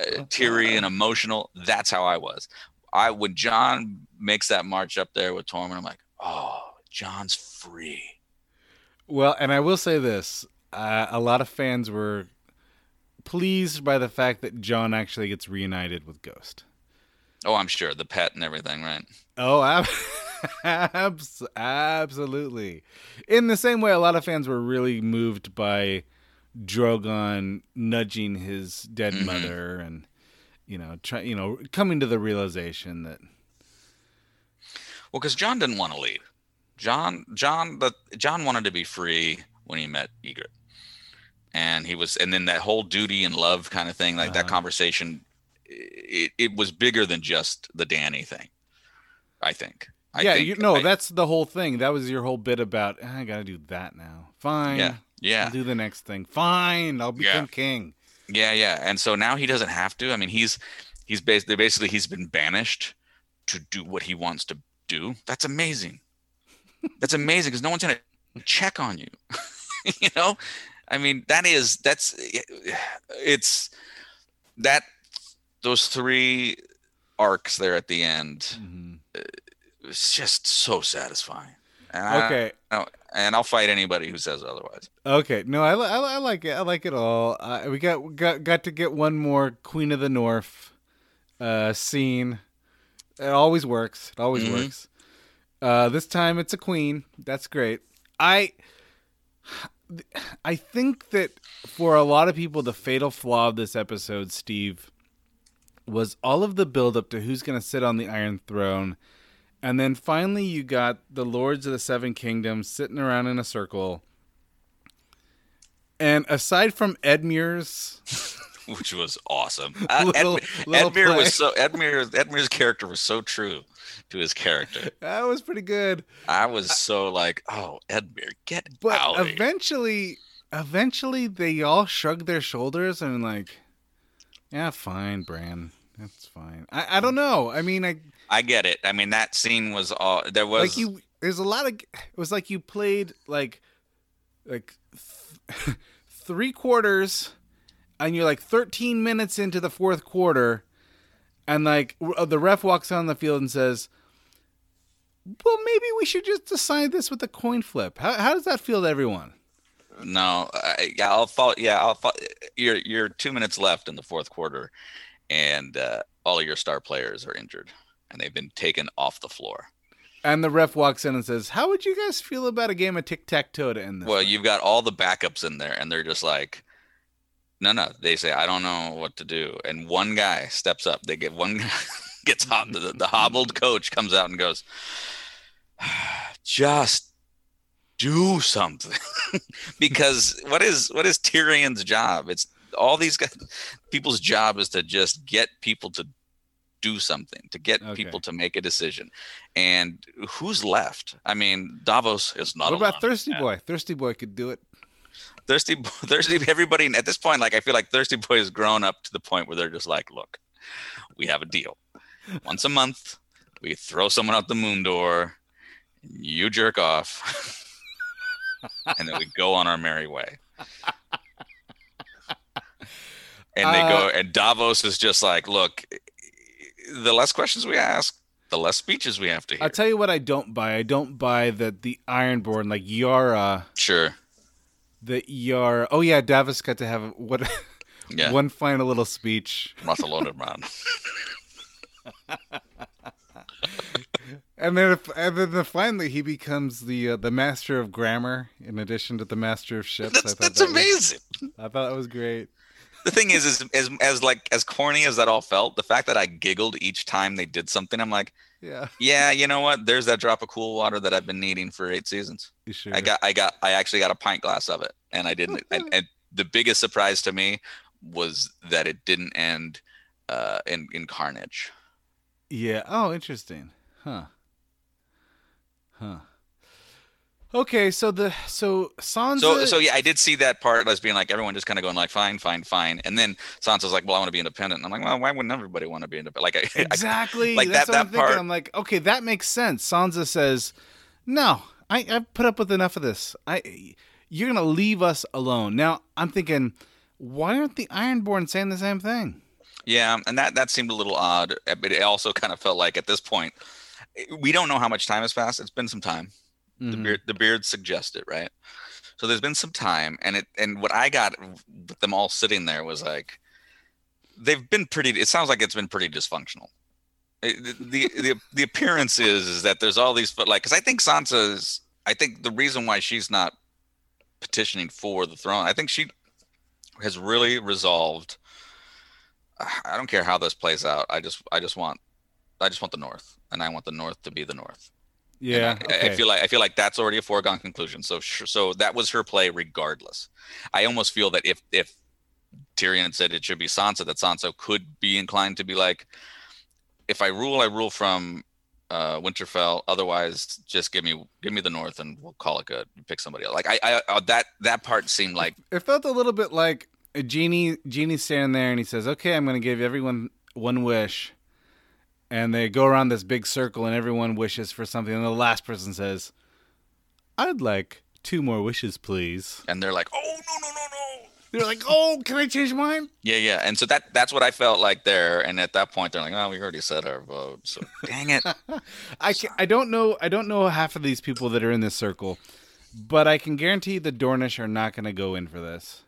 [SPEAKER 5] uh, teary and emotional, that's how I was. I when Jon makes that march up there with Tormund, I'm like, oh, Jon's free.
[SPEAKER 6] Well, and I will say this: uh, a lot of fans were pleased by the fact that Jon actually gets reunited with Ghost.
[SPEAKER 5] Oh, I'm sure the pet and everything, right?
[SPEAKER 6] Oh, absolutely. In the same way, a lot of fans were really moved by Drogon nudging his dead
[SPEAKER 5] Mhm.
[SPEAKER 6] mother, and you know, try, you know, coming to the realization that
[SPEAKER 5] Well, because Jon didn't want to leave. Jon, Jon, but Jon wanted to be free when he met Ygritte, and he was, and then that whole duty and love kind of thing, like that
[SPEAKER 6] Uh-huh.
[SPEAKER 5] conversation, it, it was bigger than just the Dany thing. I think. I
[SPEAKER 6] yeah, you no,
[SPEAKER 5] I-
[SPEAKER 6] that's the whole thing. That was your whole bit about "Ah, I got to do that now. Fine,
[SPEAKER 5] Yeah. Yeah.
[SPEAKER 6] I'll do the next thing. Fine, I'll become
[SPEAKER 5] Yeah.
[SPEAKER 6] king.
[SPEAKER 5] Yeah, yeah. And so now he doesn't have to. I mean, he's he's basically basically he's been banished to do what he wants to do. That's amazing. That's amazing because no one's gonna check on you. you know, I mean, that is that's it's that those three arcs there at the end.
[SPEAKER 6] Mm-hmm.
[SPEAKER 5] It's just so satisfying. And
[SPEAKER 6] Okay.
[SPEAKER 5] I- and I'll fight anybody who says otherwise.
[SPEAKER 6] Okay, no, I, I, I like it. I like it all. Uh, we got got got to get one more Queen of the North uh, scene. It always works. It always
[SPEAKER 5] Mhm.
[SPEAKER 6] works. Uh, this time it's a queen. That's great. I I think that for a lot of people, the fatal flaw of this episode, Steve, was all of the build up to who's going to sit on the Iron Throne. And then finally, you got the Lords of the Seven Kingdoms sitting around in a circle. And aside from Edmure's,
[SPEAKER 5] which was awesome. Uh,
[SPEAKER 6] Little-
[SPEAKER 5] Ed,
[SPEAKER 6] little
[SPEAKER 5] Edmure was so Edmure Edmure's character was so true to his character.
[SPEAKER 6] that was pretty good.
[SPEAKER 5] I was so like, oh, Edmure, get
[SPEAKER 6] But
[SPEAKER 5] out! here."
[SPEAKER 6] eventually, eventually, they all shrugged their shoulders and like, yeah, fine, Bran, that's fine. I, I don't know. I mean, I
[SPEAKER 5] I get it. I mean, that scene was all there was.
[SPEAKER 6] like you. There's a lot of. It was like you played like, like th- three quarters, and you're like 13 minutes into the fourth quarter, and like uh, the ref walks on the field and says. Well, maybe we should just decide this with a coin flip. How, how does that feel to everyone?
[SPEAKER 5] No, I, yeah, I'll follow. Yeah, I'll follow. You're you're two minutes left in the fourth quarter, and uh, all of your star players are injured, and they've been taken off the floor.
[SPEAKER 6] And the ref walks in and says, "How would you guys feel about a game of tic tac toe to end this?"
[SPEAKER 5] Well, you've got all the backups in there, and they're just like, no, no. They say, I don't know what to do, and one guy steps up. They get one guy gets hot. The, the hobbled coach comes out and goes, just do something, because what is what is Tyrion's job? It's all these guys. People's job is to just get people to do something, to get people to make a decision. And who's left? I mean, Davos is not.
[SPEAKER 6] what about
[SPEAKER 5] alone.
[SPEAKER 6] Thirsty Boy? Thirsty Boy could do it.
[SPEAKER 5] Thirsty, Thirsty, everybody at this point, like I feel like Thirsty Boy has grown up to the point where they're just like, look, we have a deal. Once a month, we throw someone out the moon door, you jerk off, and then we go on our merry way. And they go,
[SPEAKER 6] Uh,
[SPEAKER 5] and Davos is just like, look, the less questions we ask, the less speeches we have to hear.
[SPEAKER 6] I'll tell you what I don't buy. I don't buy that the Ironborn, like Yara,
[SPEAKER 5] Sure.
[SPEAKER 6] the Yara. Oh yeah, Davos got to have what?
[SPEAKER 5] Yeah.
[SPEAKER 6] one final little speech,
[SPEAKER 5] Barcelona, man.
[SPEAKER 6] and then if, and then the, finally he becomes the uh, the master of grammar in addition to the master of ships.
[SPEAKER 5] That's,
[SPEAKER 6] I thought
[SPEAKER 5] that's
[SPEAKER 6] that was-
[SPEAKER 5] amazing.
[SPEAKER 6] I thought that was great.
[SPEAKER 5] The thing is, is as as like as corny as that all felt, the fact that I giggled each time they did something, I'm like,
[SPEAKER 6] Yeah.
[SPEAKER 5] yeah, you know what? There's that drop of cool water that I've been needing for eight seasons.
[SPEAKER 6] You sure?
[SPEAKER 5] I got, I got, I actually got a pint glass of it, and I didn't. and, and the biggest surprise to me was that it didn't end uh, in in carnage.
[SPEAKER 6] Yeah. Oh, interesting. Huh. Huh. Okay, so the so Sansa.
[SPEAKER 5] So, so yeah, I did see that part as being like everyone just kind of going like, fine, fine, fine, and then Sansa's like, well, I want to be independent. And I'm like, well, why wouldn't everybody want to be independent? Like, I, I-
[SPEAKER 6] Exactly.
[SPEAKER 5] like
[SPEAKER 6] That's
[SPEAKER 5] that
[SPEAKER 6] what I'm
[SPEAKER 5] that
[SPEAKER 6] thinking.
[SPEAKER 5] part.
[SPEAKER 6] I'm like, okay, that makes sense. Sansa says, "No, I I've put up with enough of this. I you're gonna leave us alone." Now I'm thinking, why aren't the Ironborn saying the same thing?
[SPEAKER 5] Yeah, and that that seemed a little odd, but it also kind of felt like at this point, we don't know how much time has passed. It's been some time. The
[SPEAKER 6] Mhm.
[SPEAKER 5] beard the beard suggests it, right? So there's been some time, and it and what I got with them all sitting there was like, they've been pretty. It sounds like it's been pretty dysfunctional. It- the the the, the appearance is is that there's all these but like because I think Sansa's I think the reason why she's not petitioning for the throne I think she has really resolved I don't care how this plays out. I just I just want I just want the North, and I want the North to be the North.
[SPEAKER 6] Yeah.
[SPEAKER 5] I, I feel like I feel like that's already a foregone conclusion. So so that was her play, regardless. I almost feel that if if Tyrion said it should be Sansa, that Sansa could be inclined to be like, if I rule, I rule from uh, Winterfell. Otherwise, just give me give me the North, and we'll call it good. Pick somebody else. Like I, I uh, that that part seemed like
[SPEAKER 6] It felt a little bit like a genie. Genie's standing there and he says, "Okay, I'm going to give everyone one wish," and they go around this big circle and everyone wishes for something, and the last person says, "I'd like two more wishes, please."
[SPEAKER 5] and they're like, oh no no no no.
[SPEAKER 6] They're like, "Oh, can I change mine?"
[SPEAKER 5] Yeah, yeah, and so that that's what I felt like there. And at that point, they're like, "Oh, we already said our vote." So dang it.
[SPEAKER 6] I can, I don't know I don't know half of these people that are in this circle, but I can guarantee the Dornish are not going to go in for this.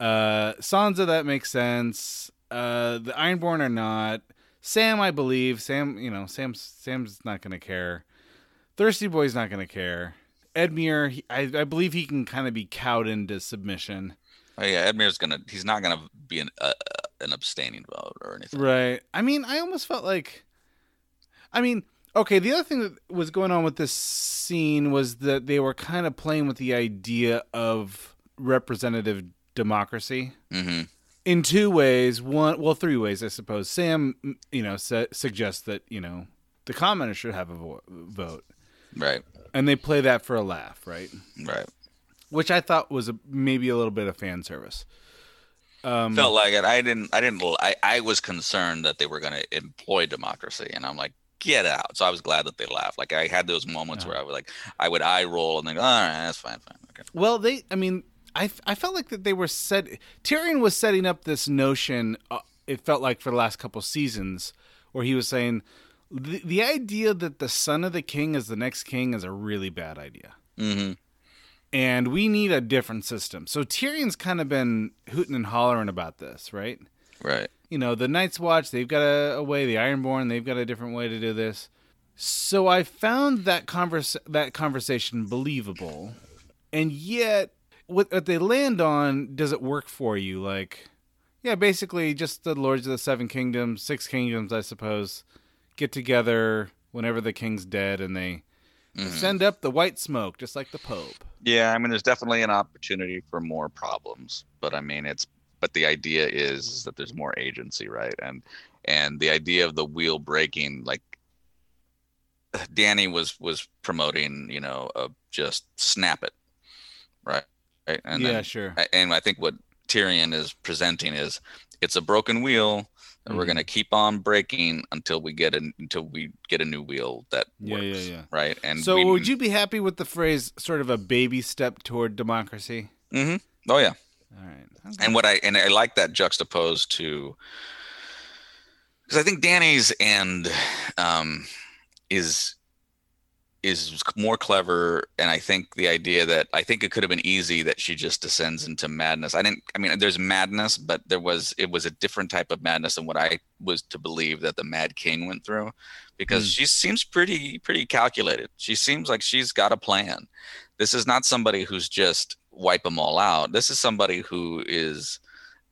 [SPEAKER 6] Uh, Sansa, that makes sense. Uh, the Ironborn are not. Sam, I believe. Sam, you know, Sam's Sam's not going to care. Thirsty Boy's not going to care. Edmure, he, I, I believe he can kind of be cowed into submission.
[SPEAKER 5] Oh yeah, Edmure's gonna. He's not gonna be an uh, an abstaining vote or anything.
[SPEAKER 6] Right. I mean, I almost felt like. I mean, okay, the other thing that was going on with this scene was that they were kind of playing with the idea of representative democracy
[SPEAKER 5] Mm-hmm.
[SPEAKER 6] In two ways. One, well, three ways, I suppose. Sam, you know, su- suggests that, you know, the commoners should have a vo- vote.
[SPEAKER 5] Right.
[SPEAKER 6] And they play that for a laugh, right?
[SPEAKER 5] Right.
[SPEAKER 6] Which I thought was a, maybe a little bit of fan service. Um,
[SPEAKER 5] Felt like it. I didn't. I didn't. I, I was concerned that they were going to employ democracy, and I'm like, get out. So I was glad that they laughed. Like I had those moments where I was like, I would eye roll and then go, all right, that's fine, fine, okay.
[SPEAKER 6] Well, they, I mean, I, I felt like that they were set. Tyrion was setting up this notion. Uh, it felt like for the last couple seasons, where he was saying the the idea that the son of the king is the next king is a really bad idea,
[SPEAKER 5] Mm-hmm.
[SPEAKER 6] and we need a different system. So Tyrion's kind of been hooting and hollering about this, right?
[SPEAKER 5] Right.
[SPEAKER 6] You know, the Night's Watch, they've got a, a way. The Ironborn, they've got a different way to do this. So I found that converse that conversation believable, and yet what, what they land on does it work for you? Like, yeah, basically just the Lords of the Seven Kingdoms, Six Kingdoms, I suppose, get together whenever the king's dead, and they
[SPEAKER 5] Mhm.
[SPEAKER 6] send up the white smoke, just like the Pope.
[SPEAKER 5] Yeah, I mean, there's definitely an opportunity for more problems, but I mean, it's but the idea is that there's more agency, right? And and the idea of the wheel breaking, like Dany was was promoting, you know, uh, just snap it, right? Right? And
[SPEAKER 6] Yeah,
[SPEAKER 5] then-
[SPEAKER 6] sure.
[SPEAKER 5] And I think what Tyrion is presenting is it's a broken wheel. And we're
[SPEAKER 6] Mhm.
[SPEAKER 5] gonna keep on breaking until we get an until we get a new wheel that
[SPEAKER 6] Yeah,
[SPEAKER 5] works,
[SPEAKER 6] yeah, yeah.
[SPEAKER 5] right? And
[SPEAKER 6] so,
[SPEAKER 5] we,
[SPEAKER 6] would you be happy with the phrase "sort of a baby step toward democracy"?
[SPEAKER 5] hmm Oh yeah.
[SPEAKER 6] All right.
[SPEAKER 5] And what I and I like that juxtaposed to because I think Dany's end um, is is more clever, and I think the idea that I think it could have been easy that she just descends into madness. I didn't. I mean, there's madness, but there was it was a different type of madness than what I was to believe that the Mad King went through, because
[SPEAKER 6] Hmm.
[SPEAKER 5] she seems pretty pretty calculated. She seems like she's got a plan. This is not somebody who's just wipe them all out. This is somebody who is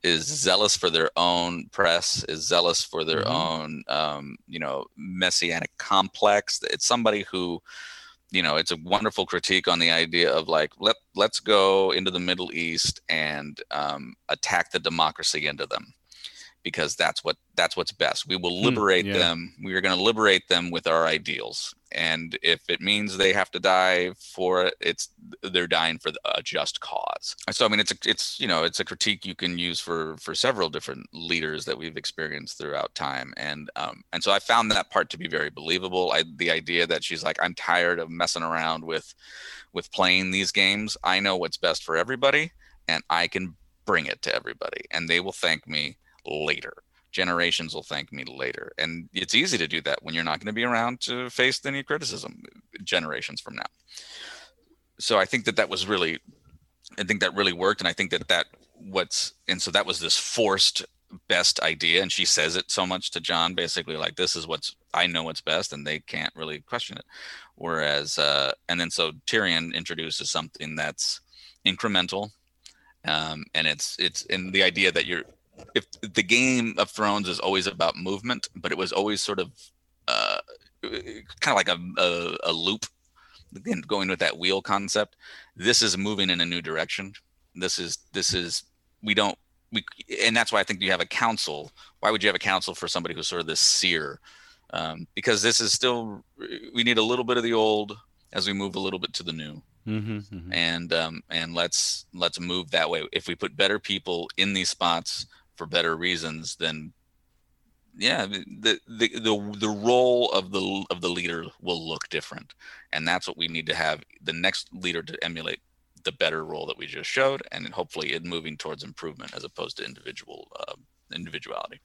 [SPEAKER 5] is zealous for their own press, is zealous for their
[SPEAKER 6] Mhm.
[SPEAKER 5] own, um, you know, messianic complex. It's somebody who, you know, it's a wonderful critique on the idea of like let let's go into the Middle East and um, attack the democracy into them, because that's what that's what's best. We will
[SPEAKER 6] Hmm,
[SPEAKER 5] liberate
[SPEAKER 6] yeah.
[SPEAKER 5] them. We are going to liberate them with our ideals, and if it means they have to die for it, it's they're dying for a just cause. So I mean, it's a, it's you know it's a critique you can use for for several different leaders that we've experienced throughout time, and um, and so I found that part to be very believable. I, the idea that she's like, I'm tired of messing around with with playing these games. I know what's best for everybody, and I can bring it to everybody, and they will thank me later. Generations will thank me later, and it's easy to do that when you're not going to be around to face any criticism generations from now so I think that that was really, I think that really worked, and I think that that what's and so that was this forced best idea, and she says it so much to Jon, basically like this is what's I know what's best, and they can't really question it. Whereas, uh, and then so Tyrion introduces something that's incremental, um, and it's it's in the idea that you're if the game of Thrones is always about movement, but it was always sort of uh, kind of like a, a, a loop again going with that wheel concept. This is moving in a new direction. This is this is we don't we and that's why i think you have a council. Why would you have a council for somebody who's sort of this seer? Um, because this is still we need a little bit of the old as we move a little bit to the new.
[SPEAKER 6] Mm-hmm,
[SPEAKER 5] and um, and let's let's move that way. If we put better people in these spots for better reasons then yeah the the the, the role of the of the leader will look different. And that's what we need to have the next leader to emulate the better role that we just showed and hopefully it moving towards improvement as opposed to individual uh, individuality.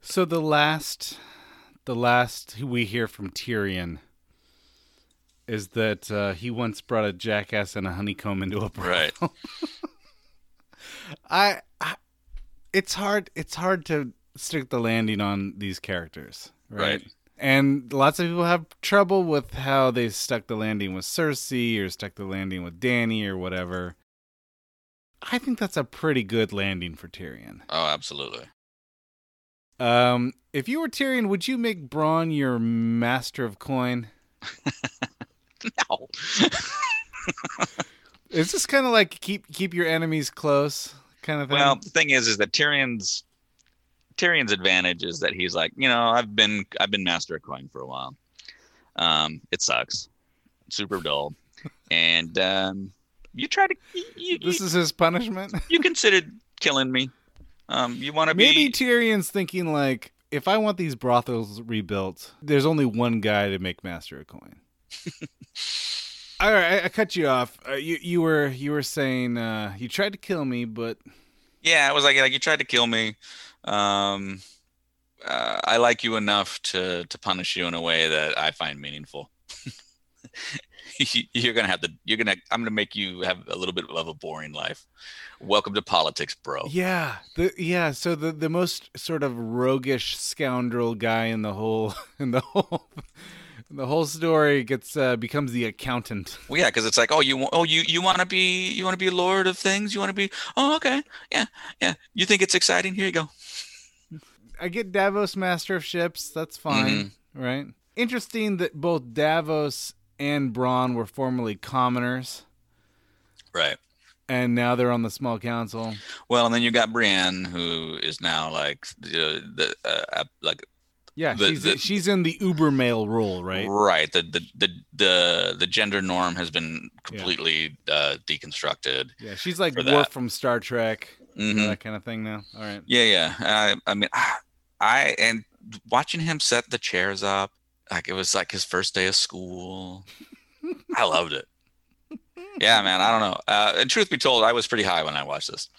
[SPEAKER 6] So the last, the last we hear from Tyrion is that uh, he once brought a jackass and a honeycomb into a
[SPEAKER 5] right.
[SPEAKER 6] I, I, it's hard. It's hard to stick the landing on these characters, right?
[SPEAKER 5] Right.
[SPEAKER 6] And lots of people have trouble with how they stuck the landing with Cersei or stuck the landing with Dany or whatever. I think that's a pretty good landing for Tyrion.
[SPEAKER 5] oh absolutely
[SPEAKER 6] Um, if you were Tyrion, would you make Bronn your master of coin?
[SPEAKER 5] no
[SPEAKER 6] Is this kind of like keep keep your enemies close kind of thing?
[SPEAKER 5] Well, the thing is, is that Tyrion's Tyrion's advantage is that he's like, you know, I've been I've been master of coin for a while. Um, it sucks, super dull, and um, you try to you, you,
[SPEAKER 6] this is his punishment.
[SPEAKER 5] you considered killing me. Um, you want to be
[SPEAKER 6] Maybe Tyrion's thinking like, if I want these brothels rebuilt, there's only one guy to make master of coin. All right, I, I cut you off. Uh, you you were you were saying uh, you tried to kill me, but
[SPEAKER 5] yeah. It was like like you tried to kill me. Um, uh, I like you enough to to punish you in a way that I find meaningful. you're gonna have to. You're gonna. I'm gonna make you have a little bit of a boring life. Welcome to politics, bro.
[SPEAKER 6] yeah, the yeah. So the the most sort of roguish scoundrel guy in the whole in the whole the whole story gets uh, becomes the accountant.
[SPEAKER 5] Well, yeah, because it's like, oh, you, oh, you, you want to be, you want to be lord of things. You want to be, oh, okay, yeah, yeah. You think it's exciting? Here you go.
[SPEAKER 6] I get Davos Master of Ships. That's fine, right? Interesting that both Davos and Bronn were formerly commoners,
[SPEAKER 5] Right.
[SPEAKER 6] and now they're on the small council.
[SPEAKER 5] Well, and then you got Brienne, who is now like the, the uh, like
[SPEAKER 6] Yeah,
[SPEAKER 5] The-
[SPEAKER 6] she's
[SPEAKER 5] the-
[SPEAKER 6] she's in the uber male role, right?
[SPEAKER 5] right. The, the the the the gender norm has been completely uh, deconstructed.
[SPEAKER 6] Yeah, she's like Worf from Star Trek,
[SPEAKER 5] Mhm.
[SPEAKER 6] that kind of thing now. All right.
[SPEAKER 5] Yeah, yeah. I, I mean, I and watching him set the chairs up, like it was like his first day of school. I loved it. Yeah, man. I don't know. Uh, and truth be told, I was pretty high when I watched this.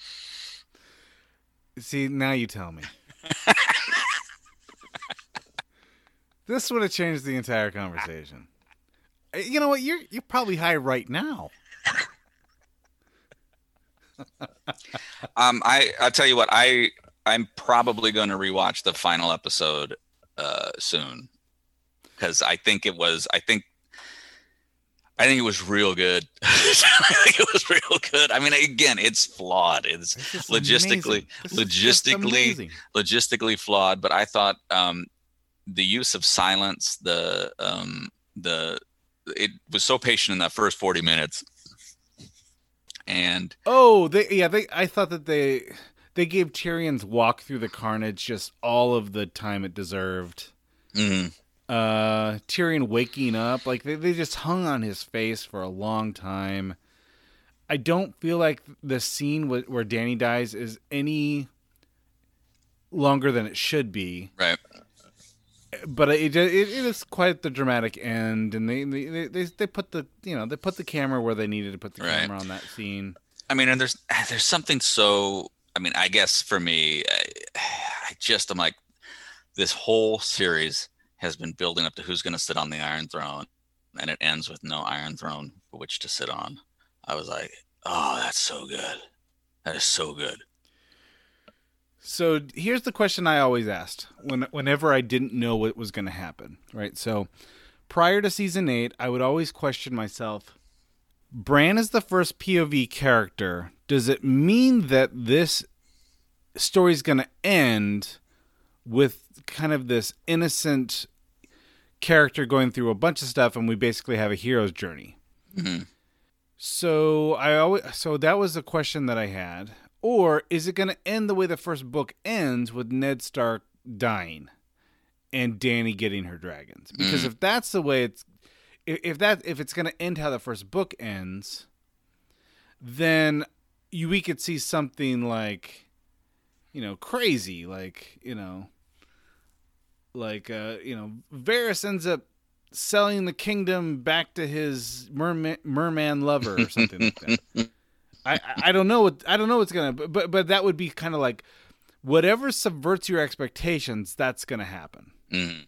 [SPEAKER 6] See, now you tell me. this would have changed the entire conversation. Uh, You know what? You're you're probably high right now.
[SPEAKER 5] Um, I I'll tell you what. I I'm probably going to rewatch the final episode uh, soon because I think it was. I think. I think it was real good. I think it was real good. I mean, again, it's flawed. It's logistically,
[SPEAKER 6] amazing. This is just
[SPEAKER 5] logistically, logistically flawed. But I thought um, the use of silence, the um, the it was so patient in that first forty minutes, and
[SPEAKER 6] Oh, they yeah, they I thought that they they gave Tyrion's walk through the carnage just all of the time it deserved.
[SPEAKER 5] mhm.
[SPEAKER 6] Uh Tyrion waking up, like they, they just hung on his face for a long time. I don't feel like the scene wh- where Dany dies is any longer than it should be.
[SPEAKER 5] right.
[SPEAKER 6] But it, it it is quite the dramatic end, and they they, they they put the you know they put the camera where they needed to put the
[SPEAKER 5] Right.
[SPEAKER 6] camera on that scene.
[SPEAKER 5] I mean, and there's there's something so. I mean, I guess for me, I, I just am like, this whole series has been building up to who's going to sit on the Iron Throne, and it ends with no Iron Throne for which to sit on. I was like, oh, that's so good. That is so good.
[SPEAKER 6] So here's the question I always asked when whenever I didn't know what was going to happen. Right. So prior to season eight, I would always question myself. Bran is the first POV character. Does it mean that this story is going to end with kind of this innocent character going through a bunch of stuff, and we basically have a hero's journey?
[SPEAKER 5] Mhm.
[SPEAKER 6] So I always so that was a question that I had. Or is it going to end the way the first book ends with Ned Stark dying? and Dany getting her dragons. Because
[SPEAKER 5] Mhm.
[SPEAKER 6] if that's the way it's if, if that if it's going to end how the first book ends, then you we could see something like you know crazy like you know like uh you know Varys ends up selling the kingdom back to his merman merman lover or something like that. I I- don't know what I don't know what's gonna but but, but that would be kind of like whatever subverts your expectations that's gonna happen.
[SPEAKER 5] Mhm.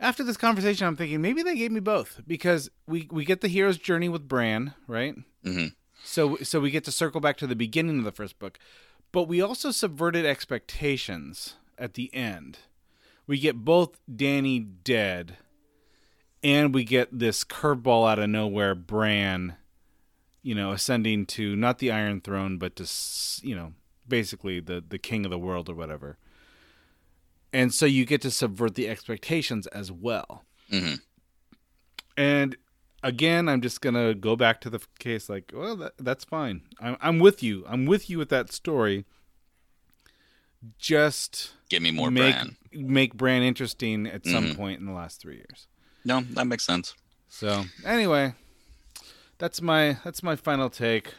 [SPEAKER 6] After this conversation, I'm thinking maybe they gave me both because we we get the hero's journey with Bran, right?
[SPEAKER 5] Mhm.
[SPEAKER 6] So so we get to circle back to the beginning of the first book, but we also subverted expectations at the end. We get both Dany dead, and we get this curveball out of nowhere, Bran, you know, ascending to not the Iron Throne, but to you know, basically the the king of the world or whatever. And so you get to subvert the expectations as well.
[SPEAKER 5] Mhm.
[SPEAKER 6] And again, I'm just gonna go back to the case. Like, well, that, that's fine. I'm I'm with you. I'm with you with that story. Just
[SPEAKER 5] Give me more
[SPEAKER 6] make
[SPEAKER 5] Bran.
[SPEAKER 6] make Bran interesting at some
[SPEAKER 5] Mhm.
[SPEAKER 6] point in the last three years.
[SPEAKER 5] No, that makes sense.
[SPEAKER 6] So anyway, that's my that's my final take.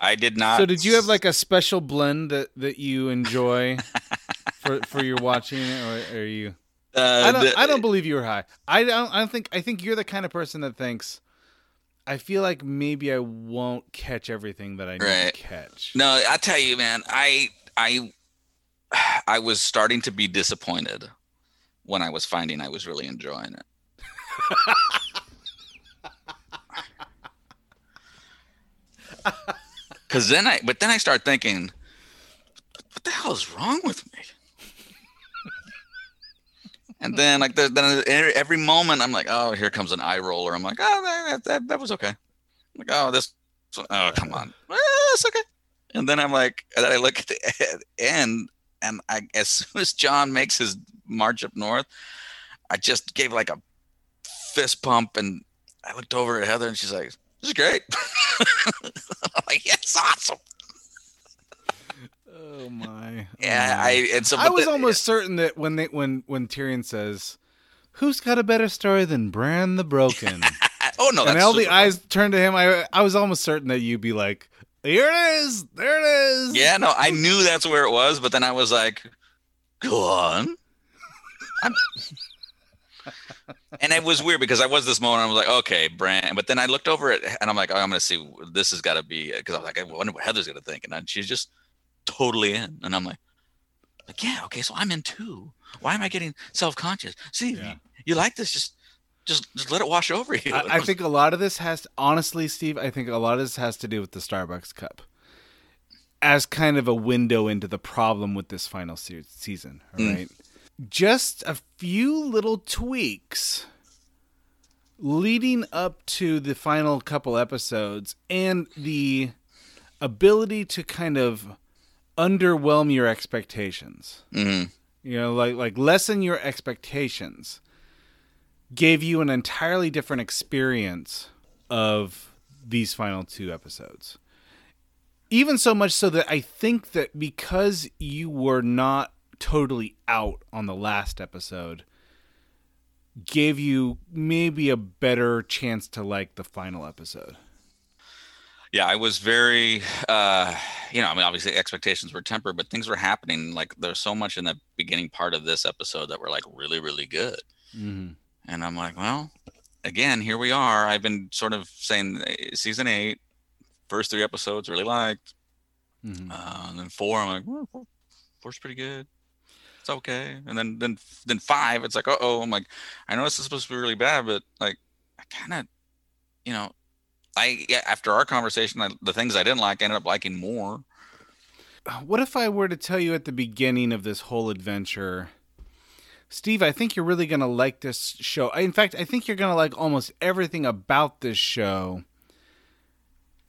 [SPEAKER 5] I did not.
[SPEAKER 6] so did you have like a special blend that that you enjoy for for your watching, or are you?
[SPEAKER 5] Uh,
[SPEAKER 6] I don't.
[SPEAKER 5] the-
[SPEAKER 6] I don't believe you were high. I don't. I don't think. I think you're the kind of person that thinks. I feel like maybe I won't catch everything that I need
[SPEAKER 5] Right.
[SPEAKER 6] to catch.
[SPEAKER 5] No, I tell you, man, I I I was starting to be disappointed when I was finding I was really enjoying it. Cause then I, but then I start thinking, what the hell is wrong with me? And then like the, then every moment I'm like, oh, here comes an eye roller. I'm like, oh, that that, that was okay. I'm like, oh, this, oh, come on, Eh, it's okay. And then I'm like, and then I look at the end, and I, as soon as Jon makes his march up north, I just gave like a fist pump, and I looked over at Heather, and she's like, "This is great." Like, "Yeah, it's awesome."
[SPEAKER 6] Oh my.
[SPEAKER 5] Oh, yeah, I and
[SPEAKER 6] I was
[SPEAKER 5] the-
[SPEAKER 6] almost certain that when they when when Tyrion says, "Who's got a better story than Bran the Broken?"
[SPEAKER 5] oh no,
[SPEAKER 6] and all the eyes turned to him. I I was almost certain that you'd be like, "Here it is, there it is."
[SPEAKER 5] Yeah, no, I knew that's where it was, but then I was like, "Go on." And it was weird because I was this moment. I was like, "Okay, Bran. but then I looked over it and I'm like, "Oh, I'm gonna see. This has got to be." Because I was like, "I wonder what Heather's gonna think," and then she's just totally in, and I'm like, "Like, yeah, okay, so I'm in too. Why am I getting self conscious? See, if you, you like this, just." Just, just let it wash over you.
[SPEAKER 6] I, I think a lot of this has, honestly, Steve. I think a lot of this has to do with the Starbucks cup, as kind of a window into the problem with this final se- season. All
[SPEAKER 5] Mm.
[SPEAKER 6] Just a few little tweaks leading up to the final couple episodes, and the ability to kind of underwhelm your expectations.
[SPEAKER 5] Mhm.
[SPEAKER 6] You know, like like lessen your expectations gave you an entirely different experience of these final two episodes. Even so much so that I think that because you were not totally out on the last episode, gave you maybe a better chance to like the final episode.
[SPEAKER 5] yeah i was very uh you know i mean obviously expectations were tempered but things were happening like there's so much in the beginning part of this episode that were like really really good
[SPEAKER 6] Mm-hmm.
[SPEAKER 5] and i'm like well again here we are i've been sort of saying eh, season eight first three episodes really liked
[SPEAKER 6] Mm-hmm.
[SPEAKER 5] uh, and then four i'm like well, four's pretty good it's okay and then then then five it's like uh-oh i'm like i know this is supposed to be really bad but like i kind of you know I yeah, after our conversation, I, the things I didn't like, I ended up liking more.
[SPEAKER 6] What if I were to tell you at the beginning of this whole adventure, Steve, I think you're really going to like this show. In fact, I think you're going to like almost everything about this show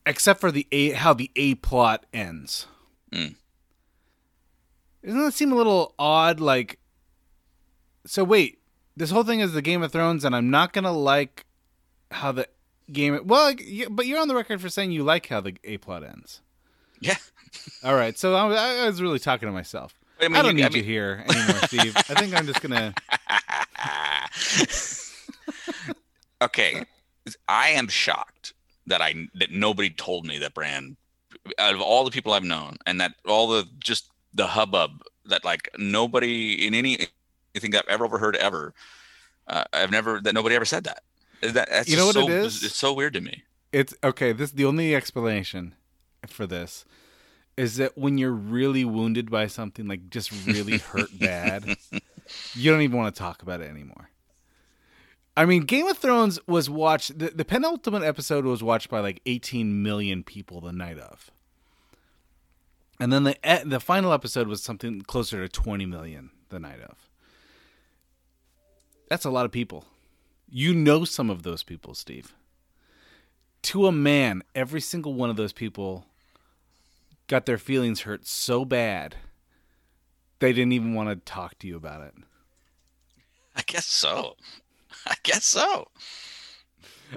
[SPEAKER 6] except for the A how the A plot ends.
[SPEAKER 5] Mm.
[SPEAKER 6] Doesn't that seem a little odd like So wait, this whole thing is the Game of Thrones and I'm not to like how the game well but you're on the record for saying you like how the A plot ends.
[SPEAKER 5] Yeah.
[SPEAKER 6] All right, so I, I was really talking to myself. I,
[SPEAKER 5] I
[SPEAKER 6] don't
[SPEAKER 5] you-
[SPEAKER 6] need
[SPEAKER 5] I
[SPEAKER 6] you here anymore, Steve. I think I'm just gonna.
[SPEAKER 5] okay, I am shocked that I that nobody told me that Bran, out of all the people I've known, and that all the just the hubbub that like nobody in any anything I've ever overheard ever, uh, I've never that nobody ever said that. That that's
[SPEAKER 6] You know what
[SPEAKER 5] so,
[SPEAKER 6] it is?
[SPEAKER 5] It's so weird to me.
[SPEAKER 6] It's okay. This the only explanation for this is that when you're really wounded by something, like just really hurt bad, you don't even want to talk about it anymore. I mean, Game of Thrones was watched. The, the penultimate episode was watched by like 18 million people the night of, and then the the final episode was something closer to 20 million the night of. That's a lot of people. You know some of those people, Steve to a man, every single one of those people got their feelings hurt so bad they didn't even want to talk to you about it.
[SPEAKER 5] I guess so. I guess so.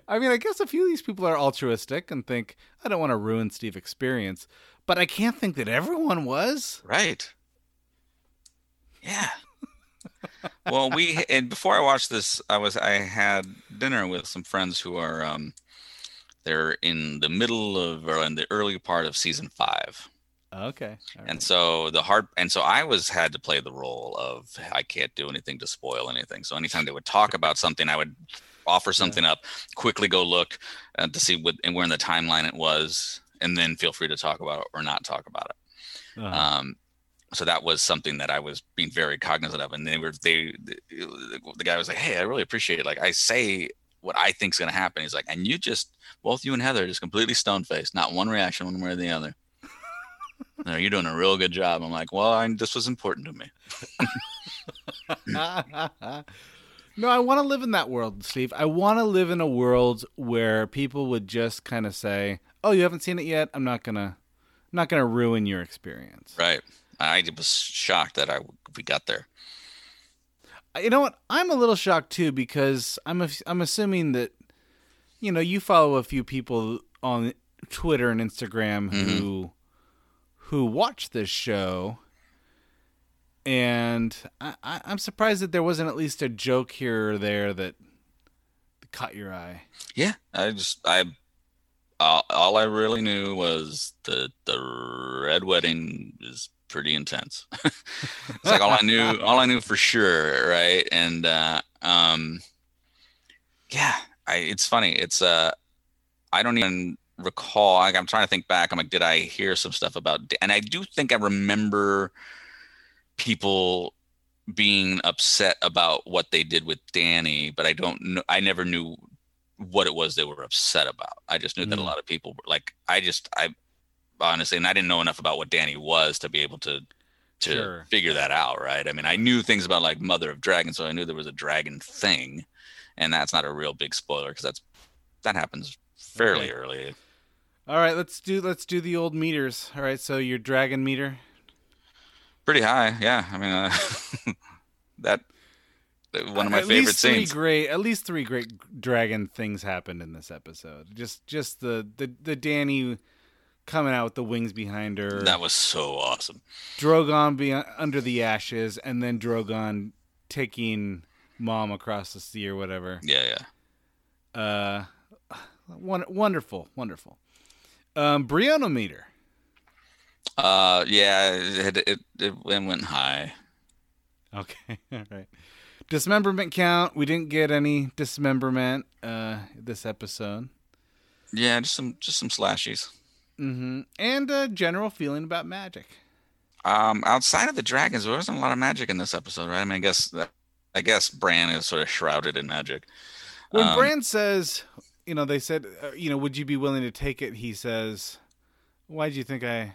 [SPEAKER 6] I mean, I guess a few of these people are altruistic and think, I don't want to ruin Steve's experience, but I can't think that everyone was.
[SPEAKER 5] Right. Yeah. well, we and before I watched this, I was I had dinner with some friends who are um they're in the middle of or in the early part of season five.
[SPEAKER 6] Okay.
[SPEAKER 5] And so the hard and so I was had to play the role of I can't do anything to spoil anything. So anytime they would talk about something, I would offer something up, quickly go look uh, to see what and where in the timeline it was, and then feel free to talk about it or not talk about it.
[SPEAKER 6] Uh-huh.
[SPEAKER 5] Um, so that was something that I was being very cognizant of, and they were they the, the guy was like, "Hey, I really appreciate it. Like I say what I think's going to happen." He's like, "And you just both you and Heather just completely stone faced, not one reaction one way or the other." no, you're doing a real good job. I'm like, well, I, this was important to me.
[SPEAKER 6] no, I want to live in that world, Steve. I want to live in a world where people would just kind of say, "Oh, you haven't seen it yet. I'm not gonna, I'm not gonna ruin your experience."
[SPEAKER 5] Right. I was shocked that I we got there.
[SPEAKER 6] You know what? I'm a little shocked too because I'm I'm assuming that you know you follow a few people on Twitter and Instagram who mm-hmm. who watch this show, and I, I, I'm surprised that there wasn't at least a joke here or there that caught your eye.
[SPEAKER 5] Yeah, I just I all, all I really knew was the the red wedding is pretty intense. it's like all I knew all I knew for sure, right? And uh um yeah, I it's funny. It's uh I don't even recall. Like, I'm trying to think back. I'm like, did I hear some stuff about? And I do think I remember people being upset about what they did with Dany, but I don't know. I never knew what it was they were upset about. I just knew that a
[SPEAKER 6] Mm.
[SPEAKER 5] lot of people were like, I just, I honestly, and I didn't know enough about what Dany was to be able to to
[SPEAKER 6] Sure.
[SPEAKER 5] figure that out, right? I mean, I knew things about like Mother of Dragons, so I knew there was a dragon thing, and that's not a real big spoiler because that's that happens fairly
[SPEAKER 6] Okay.
[SPEAKER 5] early.
[SPEAKER 6] All right, let's do let's do the old meters. All right, so your dragon meter.
[SPEAKER 5] Pretty high, yeah. I mean, uh, that one of my
[SPEAKER 6] at
[SPEAKER 5] favorite
[SPEAKER 6] least three
[SPEAKER 5] scenes.
[SPEAKER 6] great at least three great dragon things happened in this episode just just the the, the dany coming out with the wings behind her
[SPEAKER 5] That was so awesome.
[SPEAKER 6] drogon being under the ashes and then drogon taking mom across the sea or whatever
[SPEAKER 5] Yeah, yeah.
[SPEAKER 6] uh won- wonderful wonderful um brionometer
[SPEAKER 5] Uh, yeah, it it, it, it went high.
[SPEAKER 6] Okay, all right. Dismemberment count. We didn't get any dismemberment uh this episode.
[SPEAKER 5] Yeah, just some just some slashies.
[SPEAKER 6] Mm-hmm. And a general feeling about magic.
[SPEAKER 5] Um, outside of the dragons, there wasn't a lot of magic in this episode, right? I mean, I guess that I guess Bran is sort of shrouded in magic.
[SPEAKER 6] When
[SPEAKER 5] Um,
[SPEAKER 6] Bran says, you know, they said, uh, you know, would you be willing to take it? He says, why do you think I,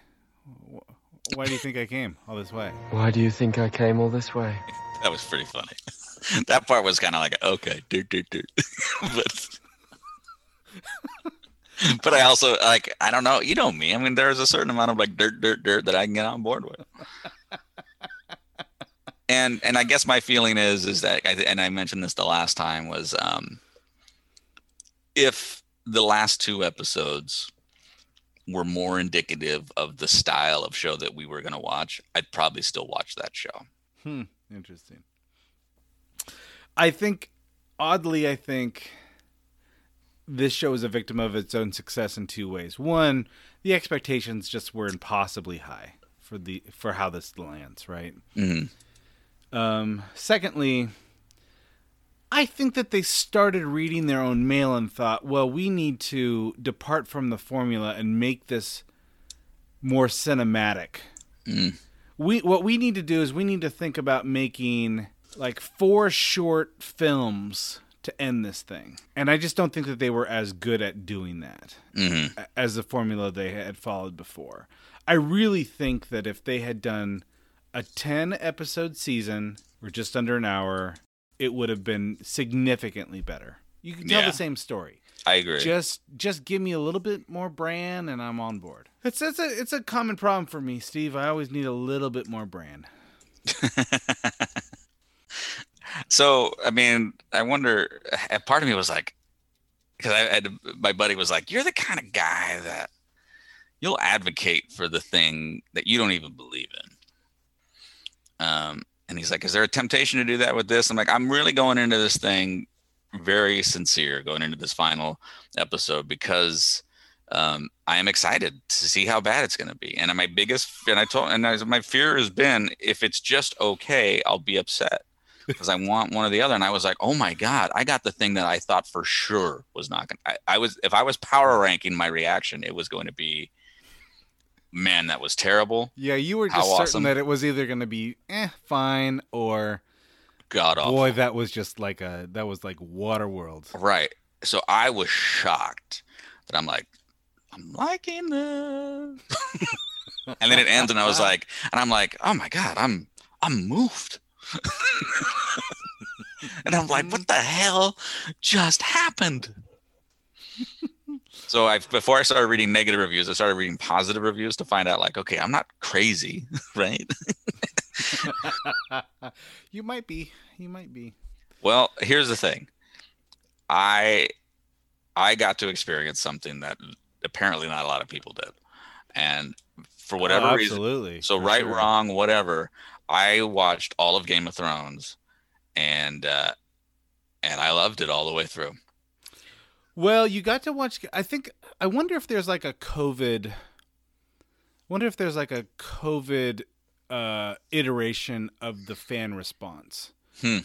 [SPEAKER 6] why do you think I came all this way?
[SPEAKER 11] Why do you think I came all this way?
[SPEAKER 5] that was pretty funny. that part was kind of like okay, dirt, dirt, dirt. but but I also like I don't know. You know me. I mean, there's a certain amount of like dirt, dirt, dirt that I can get on board with. and and I guess my feeling is is that I, and I mentioned this the last time was um if the last two episodes were more indicative of the style of show that we were going to watch, I'd probably still watch that show.
[SPEAKER 6] Hmm. Interesting. I think, oddly, I think this show is a victim of its own success in two ways. One, the expectations just were impossibly high for the for how this lands, right?
[SPEAKER 5] Mm-hmm.
[SPEAKER 6] Um, secondly, I think that they started reading their own mail and thought, well, we need to depart from the formula and make this more cinematic.
[SPEAKER 5] Mm.
[SPEAKER 6] We what we need to do is we need to think about making like four short films to end this thing. And I just don't think that they were as good at doing that
[SPEAKER 5] Mm-hmm.
[SPEAKER 6] as the formula they had followed before. I really think that if they had done a 10 episode season or just under an hour, it would have been significantly better. You can tell
[SPEAKER 5] Yeah.
[SPEAKER 6] the same story.
[SPEAKER 5] I agree.
[SPEAKER 6] Just just give me a little bit more Bran and I'm on board. It's it's a it's a common problem for me, Steve. I always need a little bit more Bran.
[SPEAKER 5] So, I mean, I wonder. Part of me was like, because I had my buddy was like, "You're the kind of guy that you'll advocate for the thing that you don't even believe in." Um, and he's like, "Is there a temptation to do that with this?" I'm like, "I'm really going into this thing very sincere, going into this final episode because." Um, I am excited to see how bad it's going to be, and my biggest and I told and I, my fear has been if it's just okay, I'll be upset because I want one or the other. And I was like, oh my God, I got the thing that I thought for sure was not going to. I was, if I was power ranking my reaction, it was going to be, man, that was terrible.
[SPEAKER 6] Yeah, you were
[SPEAKER 5] How
[SPEAKER 6] just certain
[SPEAKER 5] awesome.
[SPEAKER 6] that it was either going to be eh fine or
[SPEAKER 5] God awful.
[SPEAKER 6] boy that was just like a that was like Waterworld.
[SPEAKER 5] Right. So I was shocked that I'm like, I'm liking this. and then it ends and I was like, and I'm like, oh my God, I'm, I'm moved. and I'm like, what the hell just happened? so I before I started reading negative reviews, I started reading positive reviews to find out like, okay, I'm not crazy, right?
[SPEAKER 6] you might be. You might be.
[SPEAKER 5] Well, here's the thing. I I got to experience something that apparently not a lot of people did. And for oh, whatever
[SPEAKER 6] Oh,
[SPEAKER 5] reason so right,
[SPEAKER 6] sure.
[SPEAKER 5] wrong, whatever, I watched all of Game of Thrones and uh and I loved it all the way through.
[SPEAKER 6] Well, you got to watch. I think. I wonder if there's like a COVID. Wonder if there's like a COVID uh, iteration of the fan response.
[SPEAKER 5] Hmm.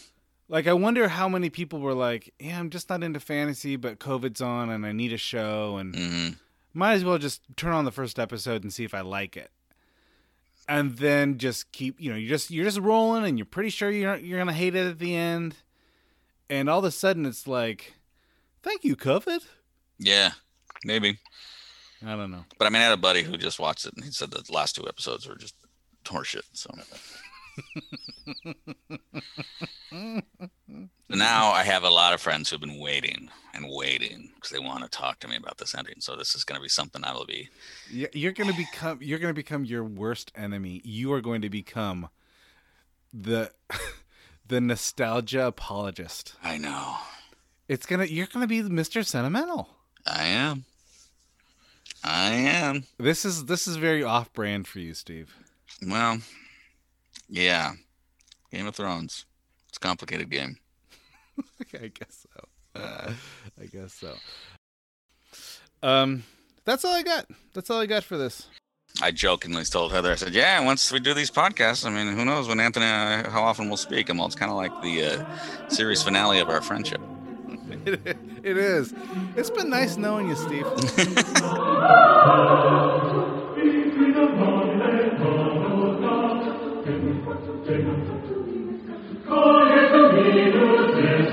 [SPEAKER 6] Like, I wonder how many people were like, "Yeah, I'm just not into fantasy, but COVID's on, and I need a show, and
[SPEAKER 5] Mm-hmm.
[SPEAKER 6] might as well just turn on the first episode and see if I like it." And then just keep, you know, you're just you're just rolling, and you're pretty sure you're you're gonna hate it at the end, and all of a sudden it's like, "Thank you, COVID."
[SPEAKER 5] Yeah, maybe.
[SPEAKER 6] I don't know.
[SPEAKER 5] But I mean I had a buddy who just watched it and he said the last two episodes were just horseshit. So now I have a lot of friends who've been waiting and waiting because they want to talk to me about this ending. So this is going to be something I will be.
[SPEAKER 6] You're gonna become you're gonna become your worst enemy. You are going to become the the nostalgia apologist.
[SPEAKER 5] I know.
[SPEAKER 6] It's gonna you're gonna be Mr. Sentimental.
[SPEAKER 5] I am. I am.
[SPEAKER 6] This is this is very off brand for you, Steve.
[SPEAKER 5] Well, yeah. Game of Thrones. It's a complicated game.
[SPEAKER 6] I guess so. I guess so. Um, that's all I got. That's all I got for this.
[SPEAKER 5] I jokingly told Heather, I said, "Yeah, once we do these podcasts, I mean, who knows when Anthony, and I, how often we'll speak?" And well, it's kind of like the uh, series finale of our friendship.
[SPEAKER 6] It, it is. It's been nice knowing you, Steve.